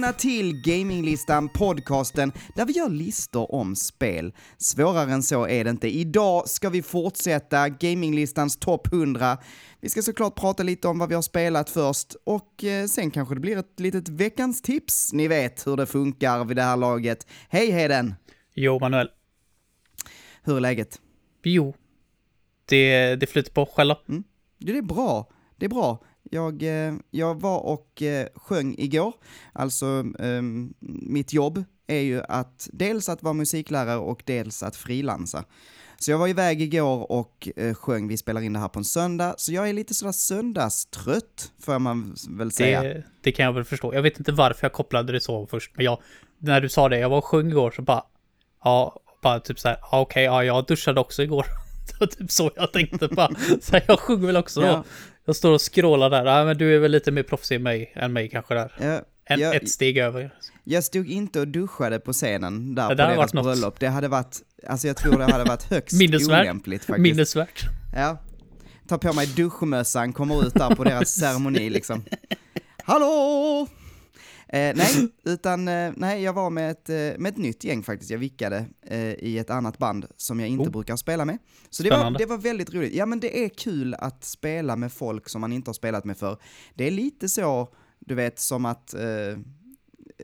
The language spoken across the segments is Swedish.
Välkomna till Gaminglistan, podcasten där vi gör listor om spel. Svårare än så är det inte. Idag ska vi fortsätta Gaminglistans topp 100. Vi ska såklart prata lite om vad vi har spelat först och eh, sen kanske det blir ett litet veckans tips. Ni vet hur det funkar vid det här laget. Hej Heden! Jo, Manuel. Hur är läget? Jo. Det, det flyter på själv. Mm. Det är bra. Det är bra. Jag, eh, jag var och eh, sjöng igår, alltså eh, mitt jobb är ju att dels att vara musiklärare och dels att frilansa. Så jag var iväg igår och eh, sjöng, vi spelar in det här på en söndag, så jag är lite sådär söndagstrött, får man väl säga. Det, det kan jag väl förstå. Jag vet inte varför jag kopplade det så först, men jag, när du sa det, jag var och sjöng igår så bara, ja, bara typ såhär, okej, ja, jag duschade också igår. det var typ så jag tänkte bara, så här, jag sjunger väl också Ja. Jag står och scrollar där, ja, men du är väl lite mer proffsig än mig, än mig kanske där. Jag, En, jag, ett steg över. jag stod inte och duschade på scenen där Det på deras varit något. bröllop. Det hade varit, alltså jag tror det hade varit högst Minnesvärt. olämpligt faktiskt. Minnesvärt. Ja. Tar på mig duschmössan, kommer ut där på deras ceremoni liksom. Hallå! Eh, nej, utan eh, nej, jag var med ett, eh, med ett nytt gäng faktiskt. Jag vickade eh, i ett annat band som jag inte Oh. brukar spela med. Så det var, det var väldigt roligt. Ja, men det är kul att spela med folk som man inte har spelat med för. Det är lite så, du vet, som att eh,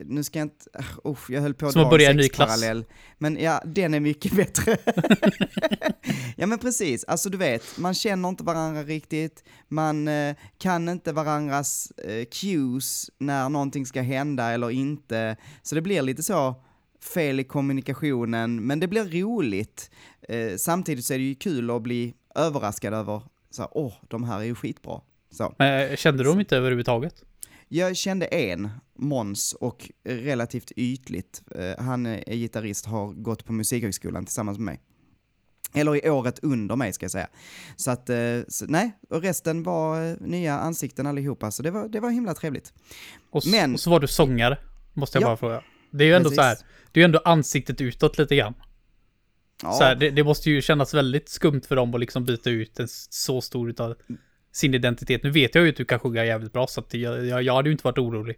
nu ska jag inte, uh, jag höll på att Som att börja en ny klass. sexparallell. Men ja, den är mycket bättre. ja men precis, alltså du vet, man känner inte varandra riktigt, man eh, kan inte varandras eh, cues när någonting ska hända eller inte, så det blir lite så fel i kommunikationen, men det blir roligt. Eh, samtidigt så är det ju kul att bli överraskad över, så åh, de här är ju skitbra. Så. Men eh, kände du dem inte överhuvudtaget? Jag kände en, Mons, och relativt ytligt. Eh, han är gitarrist, har gått på Musikhögskolan tillsammans med mig. Eller i året under mig ska jag säga. Så att, eh, så, nej, och resten var eh, nya ansikten allihopa, så det var, det var himla trevligt. Och, s- Men- och så var du sångare, måste jag Ja. bara fråga. Det är ju ändå Precis. så här, det är ju ändå ansiktet utåt lite grann. Ja, Så här, det, det måste ju kännas väldigt skumt för dem att liksom byta ut en så stor utav sin identitet. Nu vet jag ju att du kan sjunga jävligt bra, så att jag, jag, jag hade ju inte varit orolig.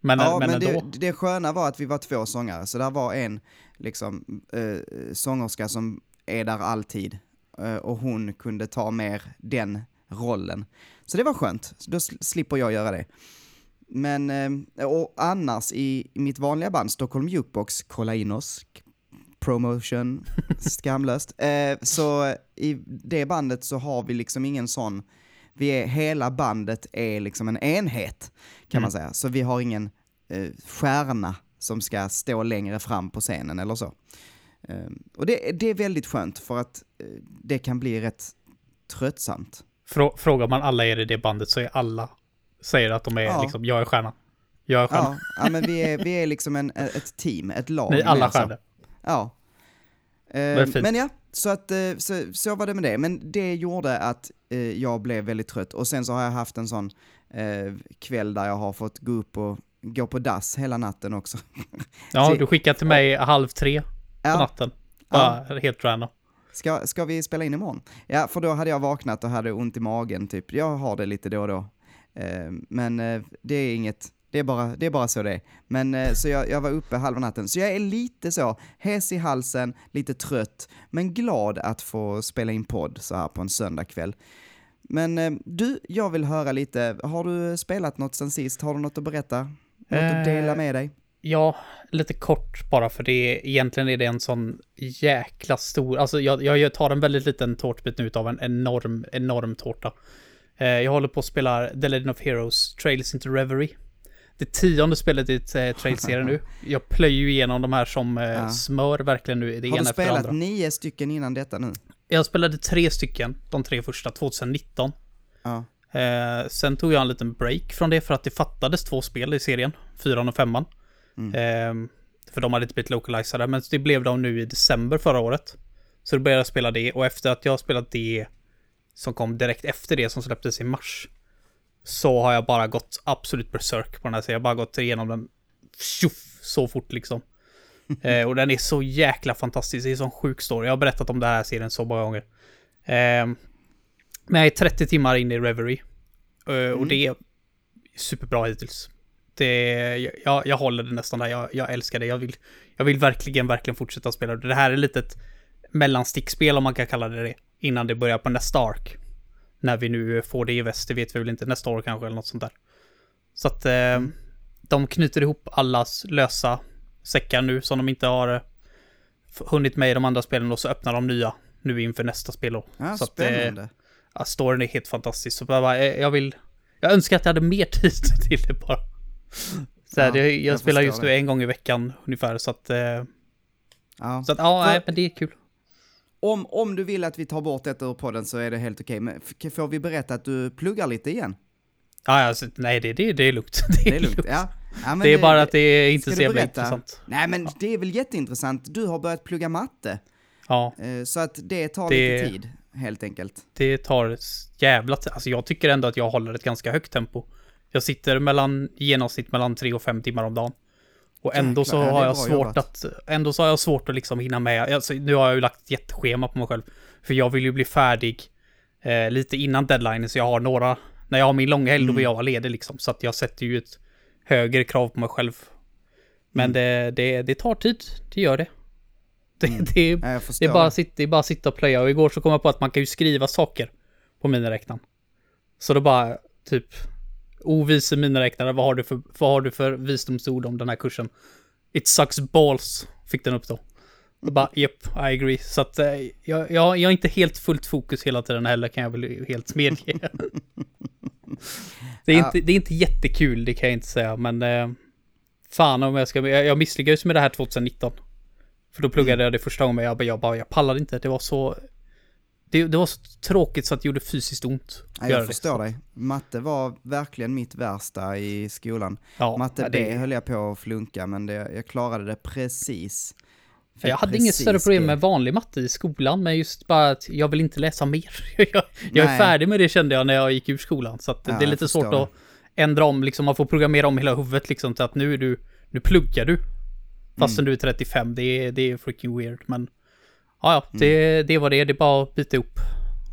Men, ja, men, men det, det sköna var att vi var två sångare, så där var en liksom, eh, sångerska som är där alltid. Eh, och hon kunde ta mer den rollen. Så det var skönt, Så då sl- slipper jag göra det. Men, eh, och annars i, mitt vanliga band, Stockholm Jukebox, kolla in oss, promotion, skamlöst. Eh, så i det bandet så har vi liksom ingen sån, vi är, hela bandet är liksom en enhet, kan man säga. Så vi har ingen eh, stjärna som ska stå längre fram på scenen eller så. Eh, och det, det är väldigt skönt för att eh, det kan bli rätt tröttsamt. Frå, frågar man alla er i det bandet så är alla, säger att de är Ja. liksom, jag är stjärnan. Jag är stjärnan. Ja, ja men vi är, vi är liksom en, ett team, ett lag. Ni är alla stjärnor. Ja. är fint. men ja, så, att, eh, så, så var det med det. Men det gjorde att eh, jag blev väldigt trött. Och sen så har jag haft en sån eh, kväll där jag har fått gå upp och gå på dass hela natten också. Ja, du skickade till mig halv tre på Ja, natten. Bara helt random. ska, ska vi spela in imorgon? Ja, för då hade jag vaknat och hade ont i magen, typ. Jag har det lite då och då. Men det är inget, det är bara, det är bara så det är. Men eh, så jag, jag var uppe halva natten, så jag är lite så, hes i halsen, lite trött, men glad att få spela in podd så här på en söndagkväll. Men eh, du, jag vill höra lite, har du spelat något sen sist? Har du något att berätta? Något att dela Eh, med dig? Ja, lite kort bara för det är, egentligen är det en sån jäkla stor, alltså jag, jag tar en väldigt liten tårtbit nu av en enorm, enorm tårta. Eh, jag håller på att spela The Legend of Heroes, Trails into Reverie. Det tionde spelet i eh, Trails-serien nu. Jag plöjer ju igenom de här som eh, Ja. smör verkligen nu, det Har ena du efter det spelat andra. nio stycken innan detta nu? Jag spelade tre stycken, de tre första, 2019. Ja. Eh, sen tog jag en liten break från det för att det fattades två spel i serien, fyran och femman. Eh, för de hade inte blivit localiserade, men det blev de nu i december förra året. Så då började jag spela det och efter att jag har spelat det som kom direkt efter det som släpptes i mars. Så har jag bara gått absolut berserk på den här serien. Jag har bara gått igenom den tjoff, så fort liksom. eh, och den är så jäkla fantastisk. Det är en sån sjuk story. Jag har berättat om den här serien så många gånger. Eh, men jag är 30 timmar in i Reverie. Eh, Och det är superbra hittills. Det, jag, jag håller det nästan där. Jag, jag älskar det. Jag vill, jag vill verkligen, verkligen fortsätta spela det. Det här är lite ett mellanstickspel om man kan kalla det det. Innan det börjar på nästa ark. När vi nu får det i väst, det vet vi väl inte. Nästa år kanske eller något sånt där. Så att eh, de knyter ihop allas lösa säckar nu som de inte har eh, hunnit med i de andra spelen och så öppnar de nya nu inför nästa spelår. Ja, så att, eh, spännande. ja, storyn är helt fantastisk. Så jag, bara, eh, jag vill... Jag önskar att jag hade mer tid till det bara. Så här, Ja, det, jag, jag spelar just nu det. en gång i veckan ungefär så att... Eh, ja. så att ja, nej, men det är kul. Om, om du vill att vi tar bort detta ur podden så är det helt okej, men får vi berätta att du pluggar lite igen? Ja, alltså, nej, det, det, det är lugnt. Det är lugnt, ja. ja men Det är bara att det är inte så jävla intressant. Nej men det är väl jätteintressant, du har börjat plugga matte, Ja, eh, så att det tar Det- lite tid, helt enkelt. det tar jävla tid. Alltså jag tycker ändå att jag håller ett ganska högt tempo. Jag sitter mellan, genomsnitt mellan tre och fem timmar om dagen. Och ändå så Jäklar, det är har jag svårt jobbat. att, ändå så har jag svårt att liksom hinna med. Alltså, nu har jag ju lagt ett jätteschema på mig själv. För jag vill ju bli färdig eh, lite innan deadline, så jag har några, när jag har min långa helg då vill jag vara ledig liksom. Så att jag sätter ju ett högre krav på mig själv. Men det, det, det tar tid, det gör det. Det, det, Ja, jag det, förstår. är bara, sitta- det är bara sitta och plöja. Och igår så kom jag på att man kan ju skriva saker på miniräknaren. Så då bara, typ, ovise miniräknare, vad har du för, vad har du för visdomsord om den här kursen? It sucks balls, fick den upp då. Och bara, yep, I agree. Så att eh, jag, jag, jag är inte helt fullt fokus hela tiden heller, kan jag väl helt medge. det, är Ja. inte, det är inte jättekul, det kan jag inte säga, men eh, fan om jag ska, jag, jag misslyckades med det här 2019. För då pluggade jag det första gången, jag bara, jag, bara, jag pallade inte, det var så... Det, det var så tråkigt så att det gjorde fysiskt ont. Ja, jag det. förstår dig. Matte var verkligen mitt värsta i skolan. Ja, Matte B det, höll jag på att flunka, men det, jag klarade det precis. Fick jag hade inget större problem med vanlig matte i skolan, men just bara att jag vill inte läsa mer. jag, jag är färdig med det kände jag när jag gick ur skolan, så Ja, det är lite svårt det. att ändra om, liksom man får programmera om hela huvudet liksom till att nu är du, nu pluggar du. Fastän Mm. du är 35, det är, det är freaking weird, men... Ja, ja, Mm. det, det var det, det är bara att bita ihop.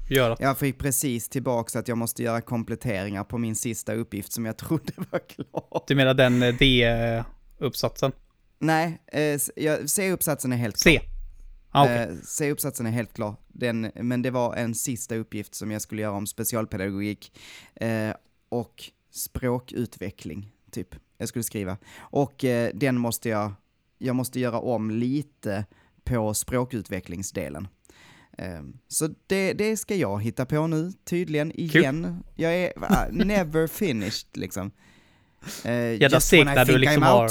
Göra. Jag fick precis tillbaks att jag måste göra kompletteringar på min sista uppgift som jag trodde var klar. Du menar den eh, D-uppsatsen? Nej, eh, C-uppsatsen är helt C? Ah, okej. Eh, C-uppsatsen är helt klar, den, men det var en sista uppgift som jag skulle göra om specialpedagogik eh, och språkutveckling, typ. Jag skulle skriva. Och eh, den måste jag, jag måste göra om lite på språkutvecklingsdelen. Eh, så det, det ska jag hitta på nu, tydligen, igen. Jag är never finished, liksom. Uh, Jävla segt när du liksom har...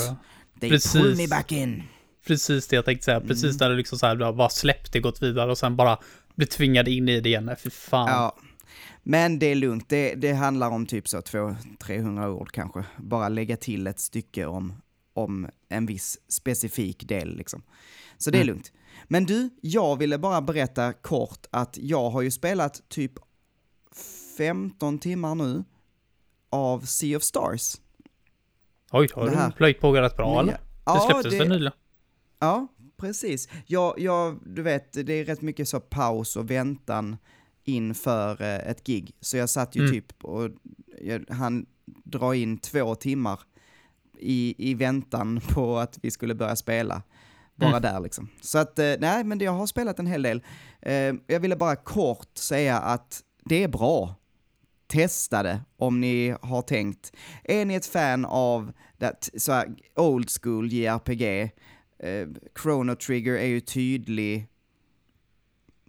They Precis. pull me back in. Precis det jag tänkte säga. Precis Mm. där du liksom så här bara släppt gått vidare och sen bara blir tvingad in i det igen. Fy fan. Ja. Men det är lugnt, det, det handlar om typ så 200-300 ord kanske. Bara lägga till ett stycke om, om en viss specifik del liksom. Så det är Mm. lugnt. Men du, jag ville bara berätta kort att jag har ju spelat typ 15 timmar nu av Sea of Stars. Oj, har du plöjt på rätt bra eller? Det Ja, släpptes det- väl nyligen? Ja, precis. Jag, jag, du vet, det är rätt mycket så paus och väntan inför eh, ett gig. Så jag satt ju Mm. typ och jag, han dra in två timmar i, i väntan på att vi skulle börja spela. Bara Mm. där liksom. Så att, eh, nej men jag har spelat en hel del. Eh, jag ville bara kort säga att det är bra. Testa det om ni har tänkt. Är ni ett fan av det, så här, old school JRPG, eh, Chrono Trigger är ju tydlig,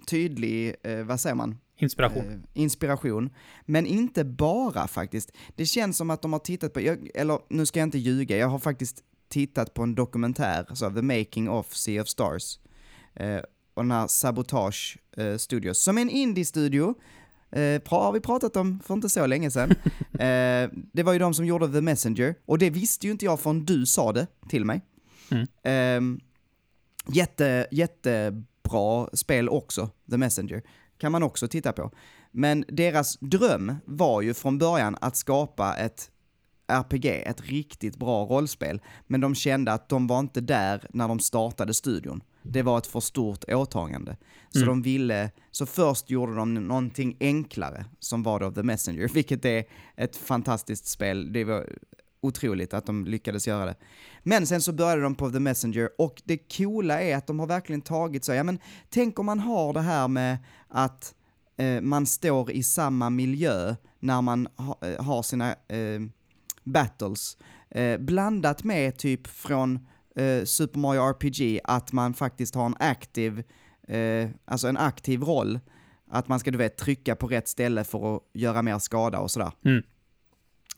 tydlig, vad säger man? Inspiration. Inspiration. Men inte bara faktiskt. Det känns som att de har tittat på, jag, eller nu ska jag inte ljuga, jag har faktiskt tittat på en dokumentär, så The Making of Sea of Stars. Eh, och den här Sabotage eh, Studios, som är en indie-studio. Eh, har vi pratat om för inte så länge sedan. eh, det var ju de som gjorde The Messenger, och det visste ju inte jag förrän du sa det till mig. Mm. Ehm, jätte, jättebra spel också, The Messenger. Kan man också titta på. Men deras dröm var ju från början att skapa ett RPG, ett riktigt bra rollspel. Men de kände att de var inte där när de startade studion. Det var ett för stort åtagande. Så Mm. de ville, så först gjorde de någonting enklare, som var då The Messenger, vilket är ett fantastiskt spel. Det var otroligt att de lyckades göra det. Men sen så började de på The Messenger och det coola är att de har verkligen tagit så, ja men tänk om man har det här med att eh, man står i samma miljö när man ha, eh, har sina eh, battles, eh, blandat med typ från eh, Super Mario RPG att man faktiskt har en aktiv, eh, alltså en aktiv roll. Att man ska du vet trycka på rätt ställe för att göra mer skada och sådär. Mm.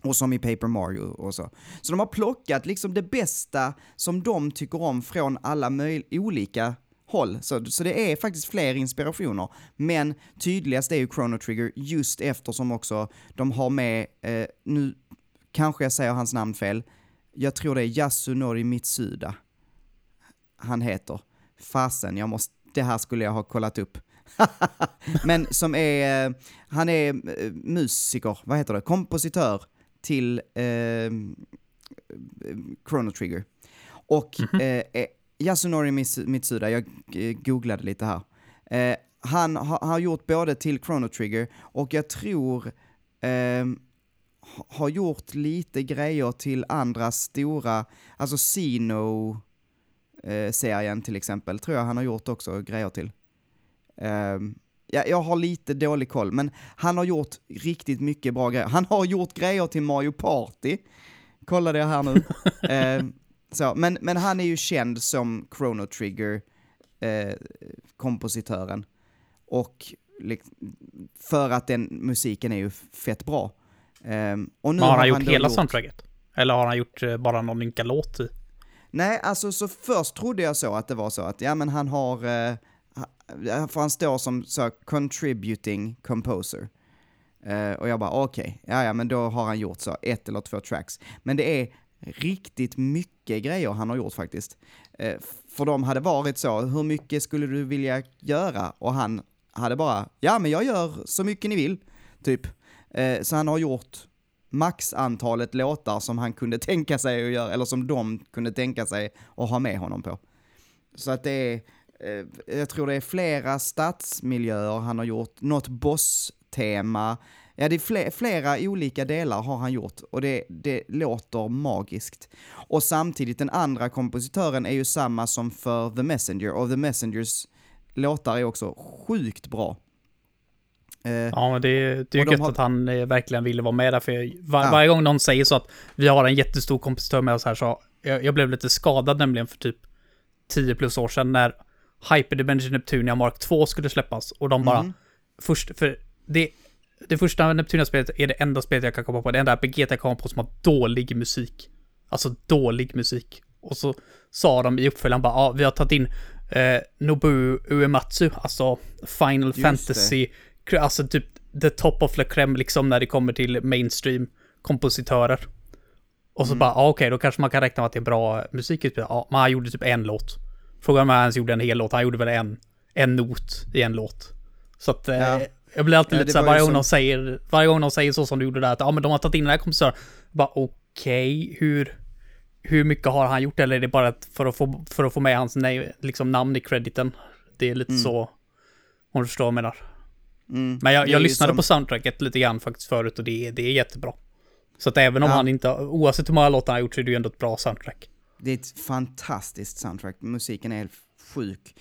Och som i Paper Mario och så. Så de har plockat liksom det bästa som de tycker om från alla olika håll. Så, så det är faktiskt fler inspirationer. Men tydligast är ju Chrono Trigger just eftersom också de har med, eh, nu kanske jag säger hans namn fel, jag tror det är Yasunori Mitsuda han heter. Fasen, jag måste, det här skulle jag ha kollat upp. Men som är, han är eh, musiker, vad heter det, kompositör till eh, Chrono Trigger. Och mm -hmm. eh, Yasunori Mitsuda, jag eh, googlade lite här. Eh, han ha, har gjort både till Chrono Trigger och jag tror eh, har gjort lite grejer till andra stora, alltså Sino eh, serien till exempel, tror jag han har gjort också grejer till. Eh, ja, jag har lite dålig koll, men han har gjort riktigt mycket bra grejer. Han har gjort grejer till Mario Party, kollade jag här nu. eh, så, men, men han är ju känd som Chrono Trigger-kompositören. Eh, och för att den musiken är ju fett bra. Um, och nu har han, har gjort hela gjort... soundtracket? Eller har han gjort uh, bara någon ynka låt i? Nej, alltså så först trodde jag så att det var så att, ja men han har, uh, för han står som så contributing composer. Uh, och jag bara okej, okay, ja ja men då har han gjort så ett eller två tracks. Men det är riktigt mycket grejer han har gjort faktiskt. Uh, för de hade varit så, hur mycket skulle du vilja göra? Och han hade bara, ja men jag gör så mycket ni vill, typ. Eh, så han har gjort maxantalet låtar som han kunde tänka sig att göra, eller som de kunde tänka sig att ha med honom på. Så att det är, eh, jag tror det är flera stadsmiljöer han har gjort, något boss-tema, ja det är flera, flera olika delar har han gjort och det, det låter magiskt. Och samtidigt, den andra kompositören är ju samma som för The Messenger, och The Messengers låtar är också sjukt bra. Eh, ja, men det, det är ju gött har... att han eh, verkligen ville vara med där, för var, ja. varje gång någon säger så att vi har en jättestor kompositör med oss här, så jag, jag blev lite skadad nämligen för typ 10 plus år sedan när Hyperdimension Neptunia Mark 2 skulle släppas och de bara, mm. först, för det, det första Neptunia-spelet är det enda spelet jag kan komma på, det enda RPG jag kan komma på som har dålig musik. Alltså dålig musik. Och så sa de i uppföljaren bara, ja, vi har tagit in eh, Nobu Uematsu, alltså Final Just Fantasy det alltså typ the top of the crème liksom när det kommer till mainstream kompositörer. Och så mm. bara, ja, okej, okay, då kanske man kan räkna med att det är bra musikutbud. Ja, men han gjorde typ en låt. Frågan om han ens gjorde en hel låt. Han gjorde väl en, en not i en låt. Så att, eh, ja. eh, jag blir alltid ja, lite så varje gång, de säger, varje gång de säger så som du gjorde där, att ja, men de har tagit in den här kompositören. Bara okej, okay, hur, hur mycket har han gjort? Eller är det bara för att få, för att få med hans nej, liksom, namn i crediten? Det är lite mm. så, om du förstår vad jag menar. Mm, Men jag, jag lyssnade som... på soundtracket lite grann faktiskt förut och det, det är jättebra. Så att även om ja. han inte, oavsett hur många låtar han har gjort så är det ju ändå ett bra soundtrack. Det är ett fantastiskt soundtrack, musiken är helt sjuk.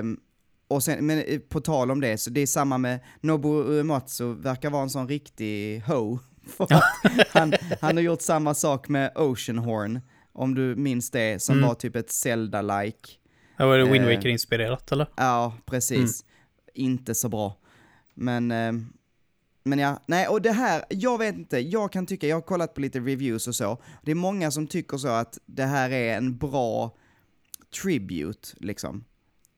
Um, och sen, men eh, på tal om det, så det är samma med Nobu Uematsu, verkar vara en sån riktig ho. han, han har gjort samma sak med Ocean Horn, om du minns det, som mm. var typ ett Zelda-like. Ja, var det Wind uh, Waker-inspirerat eller? Ja, precis. Mm. Inte så bra. Men, eh, men ja, nej, och det här, jag vet inte, jag kan tycka, jag har kollat på lite reviews och så, det är många som tycker så att det här är en bra tribute, liksom.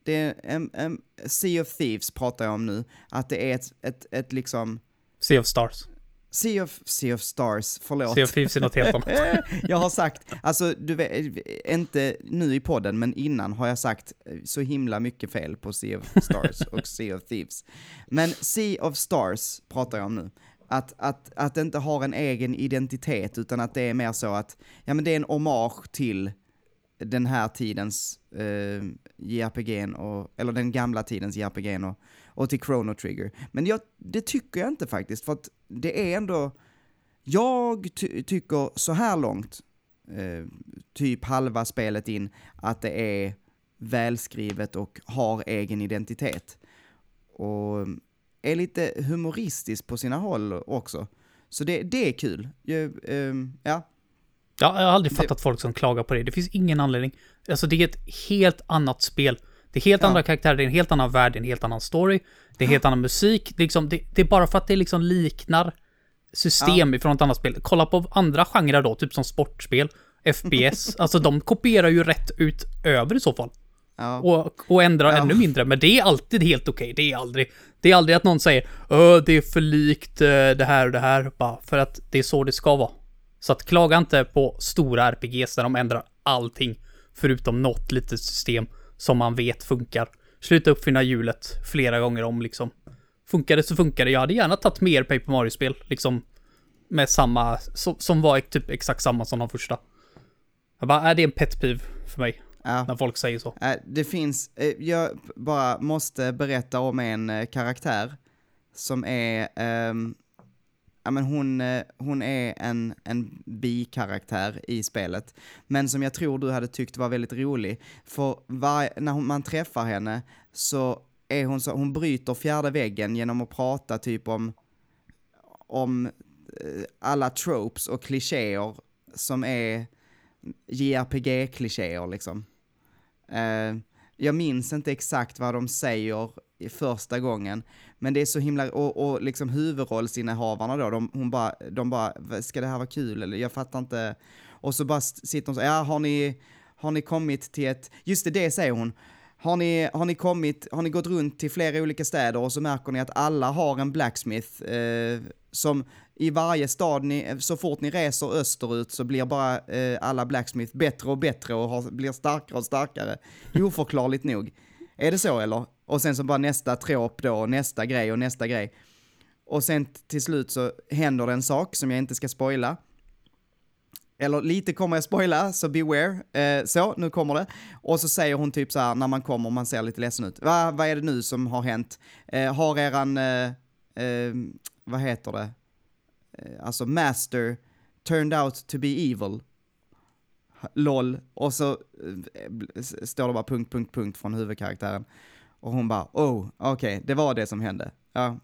Det är en, en Sea of Thieves pratar jag om nu, att det är ett, ett, ett liksom... Sea of Stars. Sea of, sea of Stars, förlåt. Sea of Thieves är något helt annat. jag har sagt, alltså du vet, inte nu i podden, men innan har jag sagt så himla mycket fel på Sea of Stars och Sea of Thieves. Men Sea of Stars pratar jag om nu. Att, att, att det inte har en egen identitet, utan att det är mer så att, ja men det är en hommage till den här tidens eh, JRPG, och, eller den gamla tidens JRPG och, och till Chrono Trigger. Men jag, det tycker jag inte faktiskt, för att det är ändå, Jag ty tycker så här långt, eh, typ halva spelet in, att det är välskrivet och har egen identitet. Och är lite humoristiskt på sina håll också. Så det, det är kul. Jag, eh, ja. Jag har aldrig fattat det... folk som klagar på det. Det finns ingen anledning. Alltså det är ett helt annat spel. Det är helt ja. andra karaktärer, det är en helt annan värld, det är en helt annan story. Det är helt annan musik. Det är, liksom, det, det är bara för att det liksom liknar system ja. ifrån ett annat spel. Kolla på andra genrer då, typ som sportspel, FPS. alltså de kopierar ju rätt ut över i så fall. Ja. Och, och ändrar ja. ännu mindre. Men det är alltid helt okej. Okay. Det är aldrig, det är aldrig att någon säger Öh, det är för likt uh, det här och det här. Bara för att det är så det ska vara. Så att klaga inte på stora RPGs där de ändrar allting. Förutom något litet system som man vet funkar. Sluta uppfinna hjulet flera gånger om liksom. Funkar det så funkar det. Jag hade gärna tagit mer Paper Mario-spel, liksom. Med samma, som, som var typ exakt samma som de första. Jag bara, är det en pet peeve för mig? Ja. När folk säger så. Det finns, eh, jag bara måste berätta om en eh, karaktär som är, um, ja men hon, eh, hon är en, en bikaraktär i spelet, men som jag tror du hade tyckt var väldigt rolig. För var, när hon, man träffar henne så är hon så, hon bryter fjärde väggen genom att prata typ om, om eh, alla tropes och klichéer som är JRPG-klichéer liksom. Uh, jag minns inte exakt vad de säger i första gången, men det är så himla, och, och liksom huvudrollsinnehavarna då, de, hon bara, de bara, ska det här vara kul eller jag fattar inte. Och så bara sitter hon så, ja har ni, har ni kommit till ett, just det, det säger hon, har ni, har ni kommit, har ni gått runt till flera olika städer och så märker ni att alla har en blacksmith eh, som i varje stad, ni, så fort ni reser österut så blir bara eh, alla blacksmith bättre och bättre och har, blir starkare och starkare. Oförklarligt nog. Är det så eller? Och sen så bara nästa tråp då, nästa grej och nästa grej. Och sen till slut så händer det en sak som jag inte ska spoila. Eller lite kommer jag spoila, så beware. Eh, så, nu kommer det. Och så säger hon typ så här när man kommer och man ser lite ledsen ut. Va, vad är det nu som har hänt? Eh, har eran, eh, eh vad heter det? Eh, alltså master turned out to be evil. LOL. Och så eh, står det bara punkt, punkt, punkt från huvudkaraktären. Och hon bara, oh, okej, okay, det var det som hände. Ja.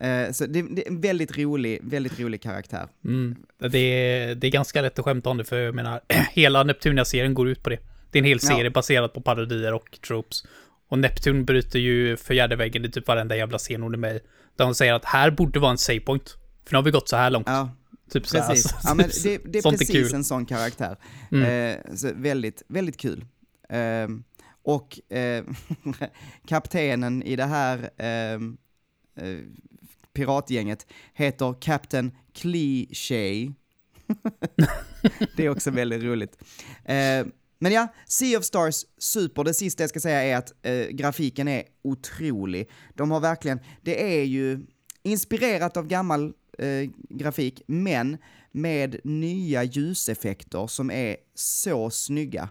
eh, så det, det, är en väldigt rolig, väldigt rolig karaktär. Mm. Det, är, det är ganska lätt att skämta om det, för jag menar, hela Neptunia-serien går ut på det. Det är en hel serie ja. baserad på parodier och tropes. Och Neptun bryter ju fjärde väggen i typ varenda jävla scen hon är med Där hon säger att här borde vara en savepoint. För nu har vi gått så här långt. Ja, typ så precis. Här, ja, men det, det är precis är en sån karaktär. Mm. Eh, så väldigt, väldigt kul. Eh, och eh, kaptenen i det här ehm, eh, piratgänget heter Captain Cliché. det är också väldigt roligt. Eh, men ja, Sea of Stars, super. Det sista jag ska säga är att eh, grafiken är otrolig. De har verkligen, det är ju inspirerat av gammal eh, grafik, men med nya ljuseffekter som är så snygga.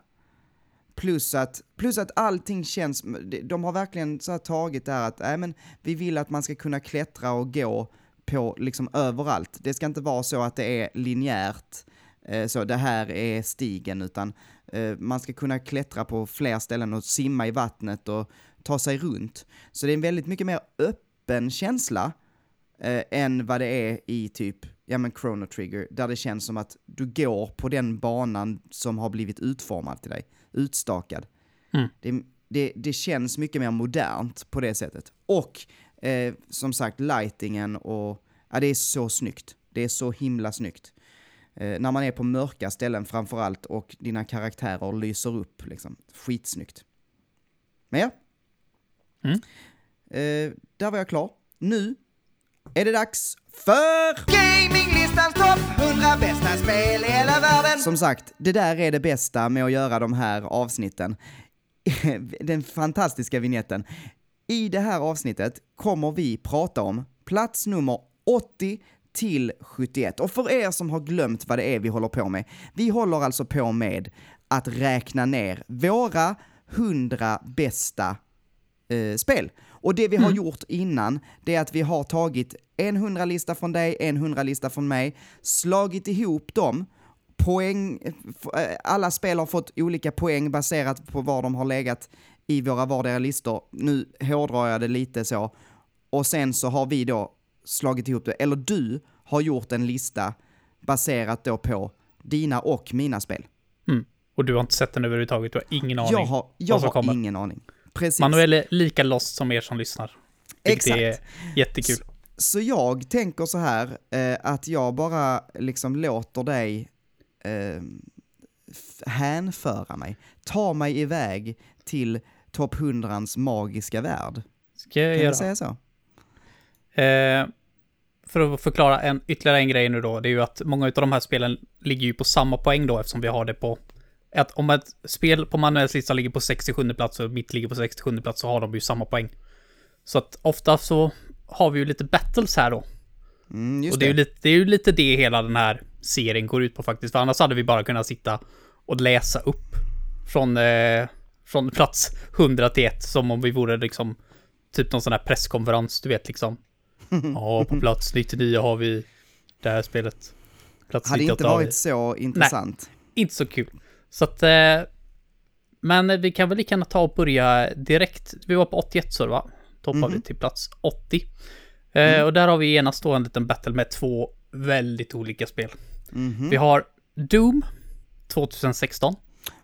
Plus att, plus att allting känns, de har verkligen så tagit det här att, äh, men vi vill att man ska kunna klättra och gå på liksom överallt. Det ska inte vara så att det är linjärt, eh, så det här är stigen, utan eh, man ska kunna klättra på fler ställen och simma i vattnet och ta sig runt. Så det är en väldigt mycket mer öppen känsla eh, än vad det är i typ, ja men Chrono Trigger, där det känns som att du går på den banan som har blivit utformad till dig, utstakad. Mm. Det, det, det, känns mycket mer modernt på det sättet. Och eh, som sagt, lightingen och, ja det är så snyggt. Det är så himla snyggt. Eh, när man är på mörka ställen framförallt och dina karaktärer lyser upp liksom. Skitsnyggt. Men ja. Mm. Eh, där var jag klar. Nu är det dags för... Gaminglistans topp 100 bästa spel i hela världen! Som sagt, det där är det bästa med att göra de här avsnitten. Den fantastiska vignetten. I det här avsnittet kommer vi prata om plats nummer 80 till 71. Och för er som har glömt vad det är vi håller på med, vi håller alltså på med att räkna ner våra 100 bästa eh, spel. Och det vi har gjort innan, det är att vi har tagit en 100-lista från dig, en 100-lista från mig, slagit ihop dem, poäng, eh, alla spel har fått olika poäng baserat på var de har legat i våra vardera listor. Nu hårdrar jag det lite så. Och sen så har vi då slagit ihop det, eller du har gjort en lista baserat då på dina och mina spel. Mm. Och du har inte sett den överhuvudtaget, du har ingen aning. Jag har, jag har ingen aning. Precis. Man är lika lost som er som lyssnar. Exakt. Det är jättekul. Så, så jag tänker så här, eh, att jag bara liksom låter dig eh, hänföra mig. Ta mig iväg till topp 100 magiska värld. Ska jag kan göra? jag säga så? Eh, för att förklara en, ytterligare en grej nu då, det är ju att många av de här spelen ligger ju på samma poäng då eftersom vi har det på att om ett spel på Manuels lista ligger på 67 plats och mitt ligger på 67 plats så har de ju samma poäng. Så att ofta så har vi ju lite battles här då. Mm, och det är, lite, det är ju lite det hela den här serien går ut på faktiskt. För annars hade vi bara kunnat sitta och läsa upp från, eh, från plats 100 till 1 som om vi vore liksom typ någon sån här presskonferens, du vet liksom. Ja, på plats 99 har vi det här spelet. Plats Hade 98 inte vi. varit så intressant. Inte så kul. Så att... Eh, men vi kan väl lika gärna ta och börja direkt. Vi var på 81 så va? Då hoppar vi till plats 80. Eh, Och där har vi genast då en liten battle med två väldigt olika spel. Mhm. Vi har Doom 2016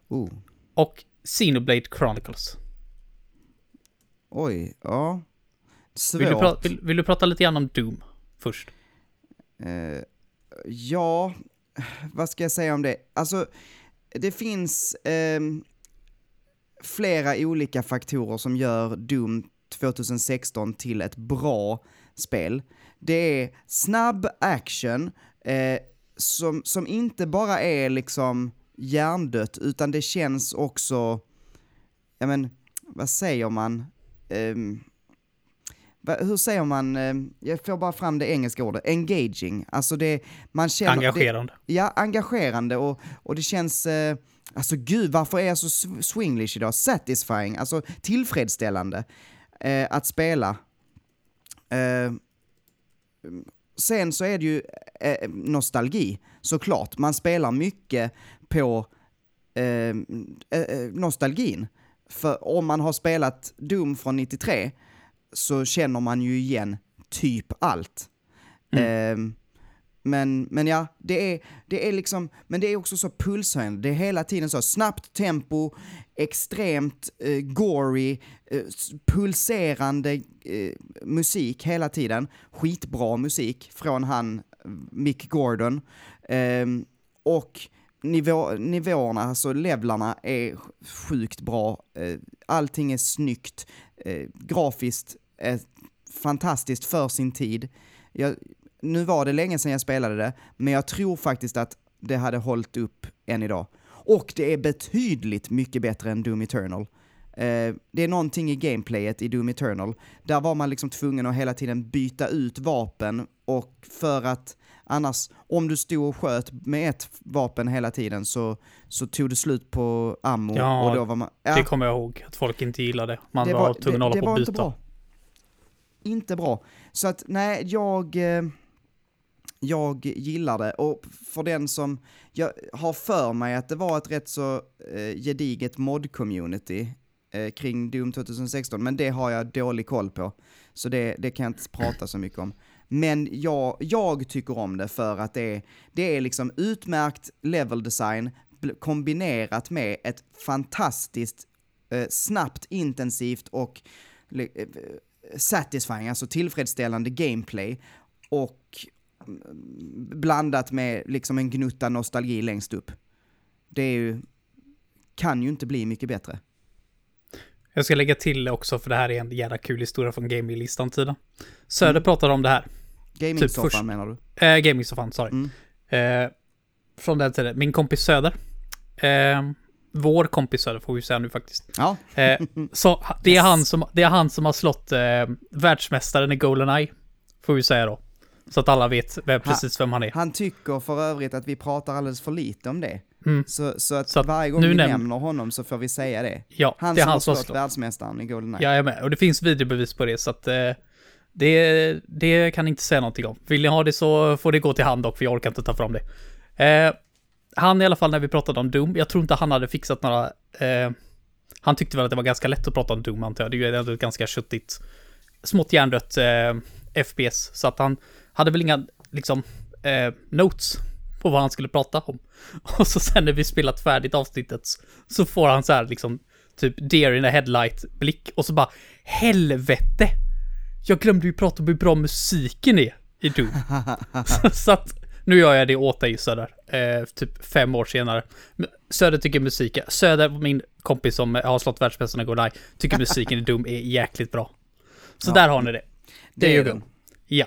Oh. och Xenoblade Chronicles. Oj, ja. Svårt. Vill du, vill, vill du prata lite grann om Doom först? Eh, ja, vad ska jag säga om det? Alltså, det finns eh, flera olika faktorer som gör Doom 2016 till ett bra spel. Det är snabb action, eh, som, som inte bara är liksom hjärndött, utan det känns också, ja men, vad säger man? Ehm, hur säger man, eh, jag får bara fram det engelska ordet, engaging. Alltså det, man känner... Engagerande. Det, ja, engagerande och, och det känns, eh, alltså gud varför är jag så sw- swinglish idag? Satisfying, alltså tillfredsställande eh, att spela. Eh, sen så är det ju eh, nostalgi, såklart. Man spelar mycket på eh, eh, eh, nostalgin. För om man har spelat Doom från 93 så känner man ju igen typ allt. Ehm, men, men ja, det är, det är liksom, men det är också så pulshöjande. Det är hela tiden så snabbt tempo, extremt eh, gory, eh, pulserande eh, musik hela tiden. Skitbra musik från han eh, Mick Gordon. Ehm, och nivå, nivåerna, alltså levlarna är sjukt bra. Eh, allting är snyggt. Eh, grafiskt är fantastiskt för sin tid. Jag, nu var det länge sedan jag spelade det, men jag tror faktiskt att det hade hållit upp än idag. Och det är betydligt mycket bättre än Doom Eternal. Eh, det är någonting i gameplayet i Doom Eternal. Där var man liksom tvungen att hela tiden byta ut vapen och för att annars, om du stod och sköt med ett vapen hela tiden så, så tog det slut på ammo Ja, och då var man... Ja, Det kommer jag ihåg, att folk inte gillade. Man det var, tvungen att hålla på var och inte byta. bra. Inte bra. Så att nej, jag... eh, Jag gillar det och för den som, jag har för mig att det var ett rätt så eh, gediget mod-community eh, kring Doom 2016, men det har jag dålig koll på. Så det, det kan jag inte prata så mycket om. Men jag, jag tycker om det för att det är, det är liksom utmärkt level design kombinerat med ett fantastiskt eh, snabbt, intensivt och eh, satisfying, alltså tillfredsställande gameplay och mm, blandat med liksom en gnutta nostalgi längst upp. Det är ju, kan ju inte bli mycket bättre. Jag ska lägga till också, för det här är en jävla kul historia från gaming-listan-tiden. Söder Mm. pratade om det här. Gaming-soffan först- menar du? Eh, Gaming-soffan, sorry. Mm. Eh, från den tiden. Min kompis Söder. Eh, vår kompis Söder får vi säga nu faktiskt. Ja, Eh, så det är, han som, det är han som har slått eh, världsmästaren i Goldeneye. Får vi säga då. Så att alla vet vem, precis vem han är. han tycker för övrigt att vi pratar alldeles för lite om det. Mm. Så, så att Så att varje gång nu vi näm- nämner honom så får vi säga det. Ja, Han det är som har han som har slått slått. världsmästaren i Goldeneye. Jag är med. Och det finns videobevis på det, så att eh, det, det kan inte säga någonting om. Vill ni ha det så får det gå till han dock, för jag orkar inte ta fram det. Eh, han i alla fall, när vi pratade om Doom, jag tror inte han hade fixat några... Eh, han tyckte väl att det var ganska lätt att prata om Doom, antar jag. Det är ju ändå ett ganska köttigt, smått hjärndött eh, FPS. Så att han hade väl inga, liksom, eh, notes på vad han skulle prata om. Och så sen när vi spelat färdigt avsnittet så får han så här liksom typ deer in a headlight-blick och så bara helvete! Jag glömde ju prata om hur bra musiken är i Doom. så, så att nu gör jag det åt dig Söder, eh, typ fem år senare. Söder tycker musiken, Söder, min kompis som har slått världsmästarna Goldeneye, tycker musiken i Doom är jäkligt bra. Så Ja. där har ni det. Det you är go. den. Ja.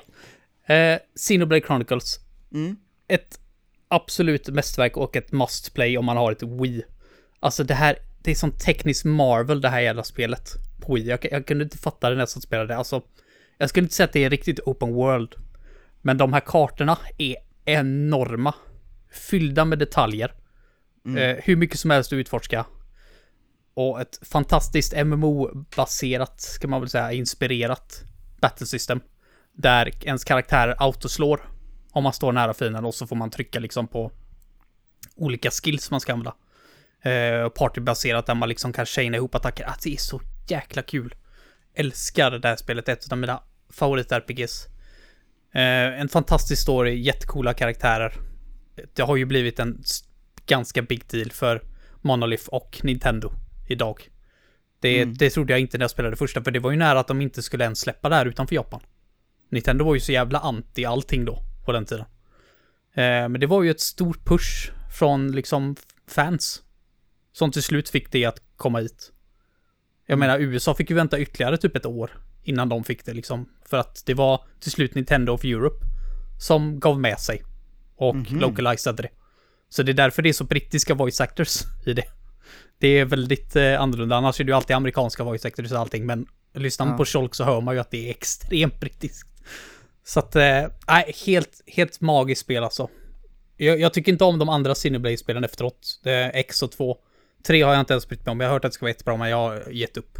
Eh, Xenoblade Chronicles. Mm. Ett absolut mästerverk och ett must play om man har ett Wii. Alltså det här, det är som teknisk marvel det här jävla spelet på Wii. Jag, jag kunde inte fatta det när jag spelade. Alltså, jag skulle inte säga att det är riktigt open world. Men de här kartorna är enorma. Fyllda med detaljer. Eh, hur mycket som helst att utforska. Och ett fantastiskt MMO-baserat, ska man väl säga, inspirerat battle system. Där ens karaktär autoslår om man står nära fienden och så får man trycka liksom på olika skills man ska använda. Eh, partybaserat där man liksom kan chaina ihop attacker. Alltså det är så jäkla kul. Älskar det här spelet, ett av mina favorit-RPGs. Eh, en fantastisk story, jättecoola karaktärer. Det har ju blivit en ganska big deal för Monolith och Nintendo idag. Det, Mm. det trodde jag inte när jag spelade första, för det var ju nära att de inte skulle ens släppa det här utanför Japan. Nintendo var ju så jävla anti allting då, på den tiden. Eh, men det var ju ett stort push från liksom fans. Som till slut fick det att komma hit. Jag Mm. menar, USA fick ju vänta ytterligare typ ett år innan de fick det liksom. För att det var till slut Nintendo of Europe som gav med sig. Och Mhm. localizade det. Så det är därför det är så brittiska voice actors i det. Det är väldigt eh, annorlunda. Annars är det ju alltid amerikanska voice actors och allting. Men lyssnar man Ja. på Shulk så hör man ju att det är extremt brittiskt. Så att, eh, nej, helt, helt magiskt spel alltså. Jag, jag tycker inte om de andra Cineblade-spelen efteråt. Det är X och 2. 3 har jag inte ens brytt mig om. Jag har hört att det ska vara jättebra, men jag har gett upp.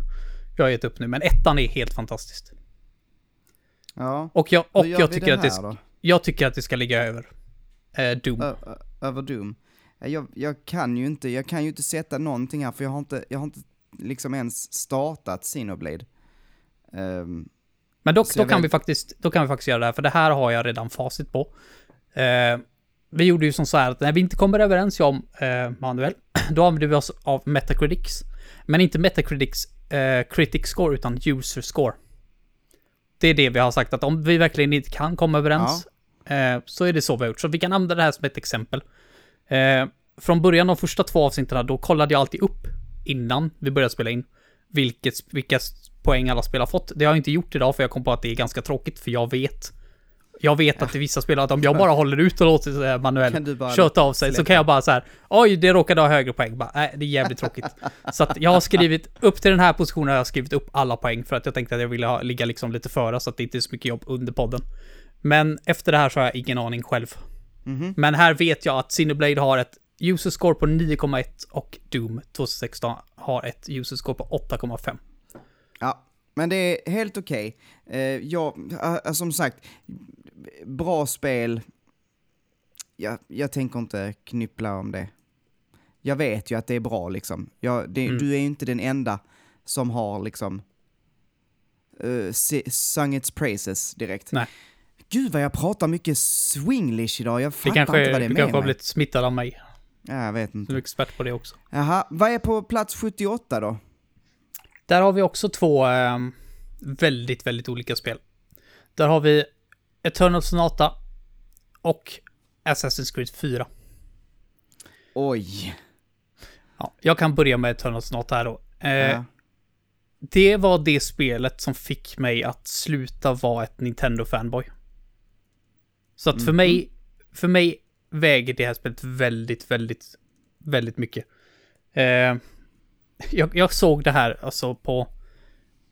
Jag har gett upp nu, men ettan är helt fantastiskt. Ja. Och jag, och jag tycker, att det, här sk- då? jag tycker att det ska ligga över eh, Doom. Ö- över Doom. Ja, Jag, jag kan ju inte, jag kan ju inte sätta någonting här för jag har inte, jag har inte liksom ens startat Xenoblade. Ehm, Men dock, då kan, vet- vi faktiskt, då kan vi faktiskt göra det här, för det här har jag redan facit på. Eh, vi gjorde ju som så här att när vi inte kommer överens, jag om eh, Manuel, då använder vi oss av Metacritics. Men inte Metacritics eh, critic score, utan user score. Det är det vi har sagt att om vi verkligen inte kan komma överens, eh, så är det så vi har gjort. Så vi kan använda det här som ett exempel. Eh, från början de första två avsnitten, då kollade jag alltid upp innan vi började spela in vilket, vilka poäng alla spel har fått. Det har jag inte gjort idag för jag kom på att det är ganska tråkigt för jag vet jag vet att i vissa spel att om jag bara håller ut och låter Manuel Kan du bara köta av sig så släppa? kan jag bara så här. Oj, det råkade ha högre poäng. Bara, nej, det är jävligt tråkigt. Så att jag har skrivit upp till den här positionen har jag skrivit upp alla poäng för att jag tänkte att jag ville ha, ligga liksom lite före så att det inte är så mycket jobb under podden. Men efter det här så har jag ingen aning själv. mhm. Men här vet jag att Cineblade har ett user score på 9,1 och Doom 2016 har ett user score på 8,5. Ja, men det är helt okej. Eh, jag, äh, som sagt, bra spel. Jag, jag tänker inte knyppla om det. Jag vet ju att det är bra liksom. Jag, det, Mm. Du är ju inte den enda som har liksom uh, sung its praises direkt. Nej. Gud vad jag pratar mycket swinglish idag, jag fattar kanske, inte vad det du är med kanske har blivit smittad av mig. Ja, jag vet Du är inte. expert på det också. Jaha, vad är på plats 78 då? Där har vi också två eh, väldigt, väldigt olika spel. Där har vi Eternal Sonata och Assassin's Creed 4. Oj. Ja, jag kan börja med Eternal Sonata här då. Eh, Ja. Det var det spelet som fick mig att sluta vara ett Nintendo-fanboy. Så att för Mhm. mig, för mig väger det här spelet väldigt, väldigt, väldigt mycket. Eh, jag, jag såg det här alltså på,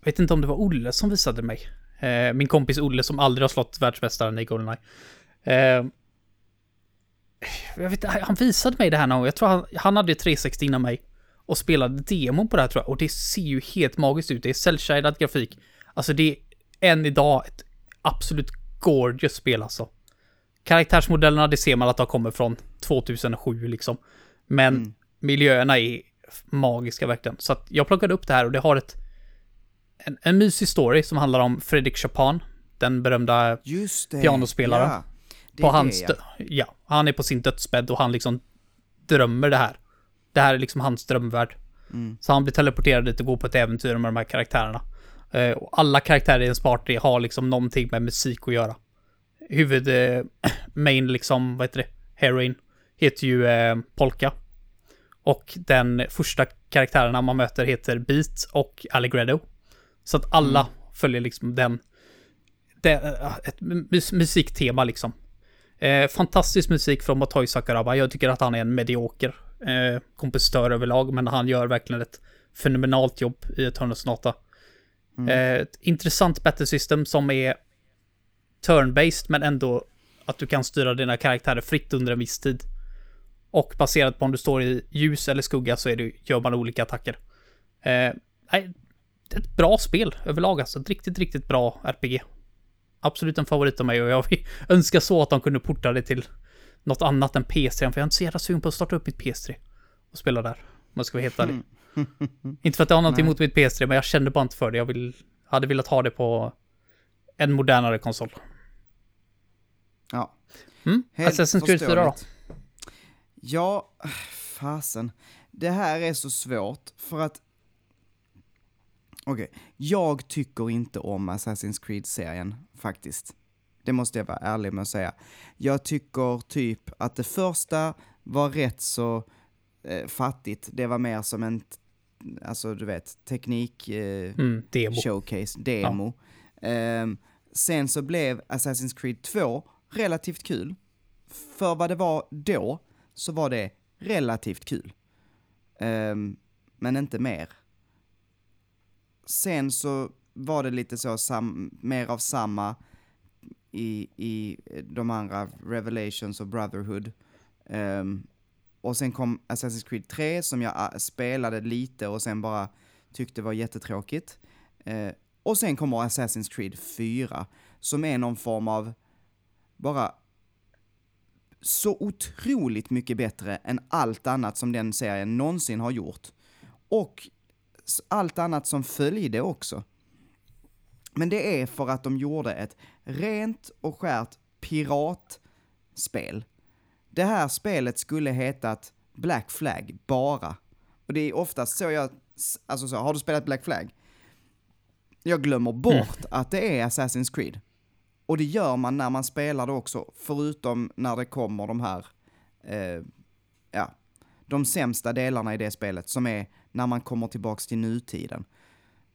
jag vet inte om det var Olle som visade mig. Eh, min kompis Olle som aldrig har slått världsmästaren i Goldeneye. Eh, Jag vet, han visade mig det här någon gång. Jag tror han, han hade 360 innan mig. Och spelade demon på det här tror jag. Och det ser ju helt magiskt ut. Det är cell grafik. Alltså det är än idag ett absolut gorgeous spel alltså. Karaktärsmodellerna, det ser man att de kommer från 2007 liksom. Men mm. miljöerna är magiska verkligen. Så att jag plockade upp det här och det har ett en, en mysig story som handlar om Fredrik Chopin, den berömda pianospelaren. Ja, på hans, det, ja. ja. han är på sin dödsbädd och han liksom drömmer det här. Det här är liksom hans drömvärld. Mm. Så han blir teleporterad dit och går på ett äventyr med de här karaktärerna. Uh, och alla karaktärer i ens party har liksom någonting med musik att göra. Huvud, uh, main liksom, vad heter det, heroin, heter ju uh, Polka. Och den första karaktärerna man möter heter Beat och Allegredo. Så att alla mm. följer liksom den, det, ett musiktema liksom. Eh, fantastisk musik från Motoi Sakuraba. Jag tycker att han är en medioker eh, kompositör överlag, men han gör verkligen ett fenomenalt jobb i ett Sonata. Mm. Eh, intressant battle system som är turn-based, men ändå att du kan styra dina karaktärer fritt under en viss tid. Och baserat på om du står i ljus eller skugga så är det, gör man olika attacker. Eh, ett bra spel överlag alltså. Ett riktigt, riktigt bra RPG. Absolut en favorit av mig och jag önskar så att de kunde porta det till något annat än PS3. För jag är inte så jävla sugen på att starta upp mitt PS3 och spela där. Om jag ska vara helt ärlig. inte för att jag har någonting emot mitt PS3, men jag kände bara inte för det. Jag vill, hade velat ha det på en modernare konsol. Ja. Mm? Assassin's Creed 4 då? Ja, fasen. Det här är så svårt, för att Okej, okay. jag tycker inte om Assassin's Creed-serien, faktiskt. Det måste jag vara ärlig med att säga. Jag tycker typ att det första var rätt så eh, fattigt. Det var mer som en, alltså du vet, teknik eh, mm, demo. showcase, demo. Ja. Eh, sen så blev Assassin's Creed 2 relativt kul. För vad det var då, så var det relativt kul. Um, men inte mer sen så var det lite så, sam, mer av samma i, i eh, de andra Revelations och Brotherhood. Um, och sen kom Assassin's Creed 3 som jag ah, spelade lite och sen bara tyckte var jättetråkigt. Uh, och sen kommer Assassin's Creed 4 som är någon form av bara så otroligt mycket bättre än allt annat som den serien någonsin har gjort. Och allt annat som följde också. Men det är för att de gjorde ett rent och skärt piratspel. Det här spelet skulle hetat Black Flag bara. Och det är oftast så jag, alltså så, har du spelat Black Flag? Jag glömmer bort mm. att det är Assassin's Creed. Och det gör man när man spelar det också, förutom när det kommer de här, eh, ja, de sämsta delarna i det spelet som är när man kommer tillbaks till nutiden.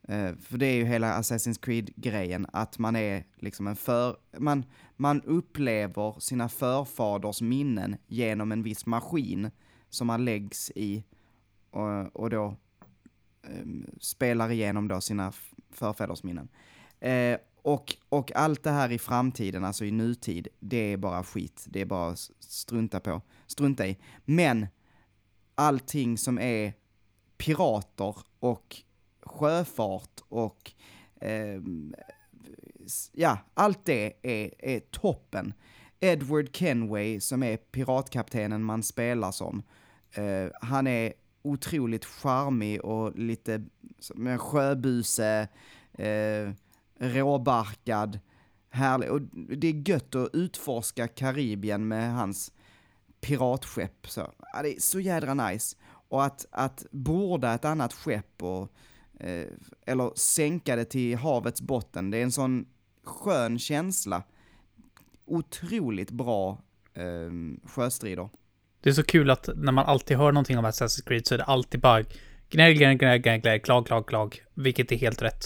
Eh, för det är ju hela Assassin's Creed-grejen, att man är liksom en för... Man, man upplever sina förfaders minnen genom en viss maskin som man läggs i och, och då eh, spelar igenom då sina förfäders minnen. Eh, och, och allt det här i framtiden, alltså i nutid, det är bara skit. Det är bara strunta på, strunta i. Men allting som är pirater och sjöfart och eh, ja, allt det är, är toppen. Edward Kenway som är piratkaptenen man spelar som, eh, han är otroligt charmig och lite som en sjöbuse, eh, råbarkad, härlig. Och det är gött att utforska Karibien med hans piratskepp. Så, ja, det är så jädra nice. Och att, att borda ett annat skepp och, eh, eller sänka det till havets botten, det är en sån skön känsla. Otroligt bra eh, sjöstrider. Det är så kul att när man alltid hör någonting om Assassin's Creed så är det alltid bara gnäll, gnäll, gnäll, gnäll, gnäll, klag, klag, klag. Vilket är helt rätt.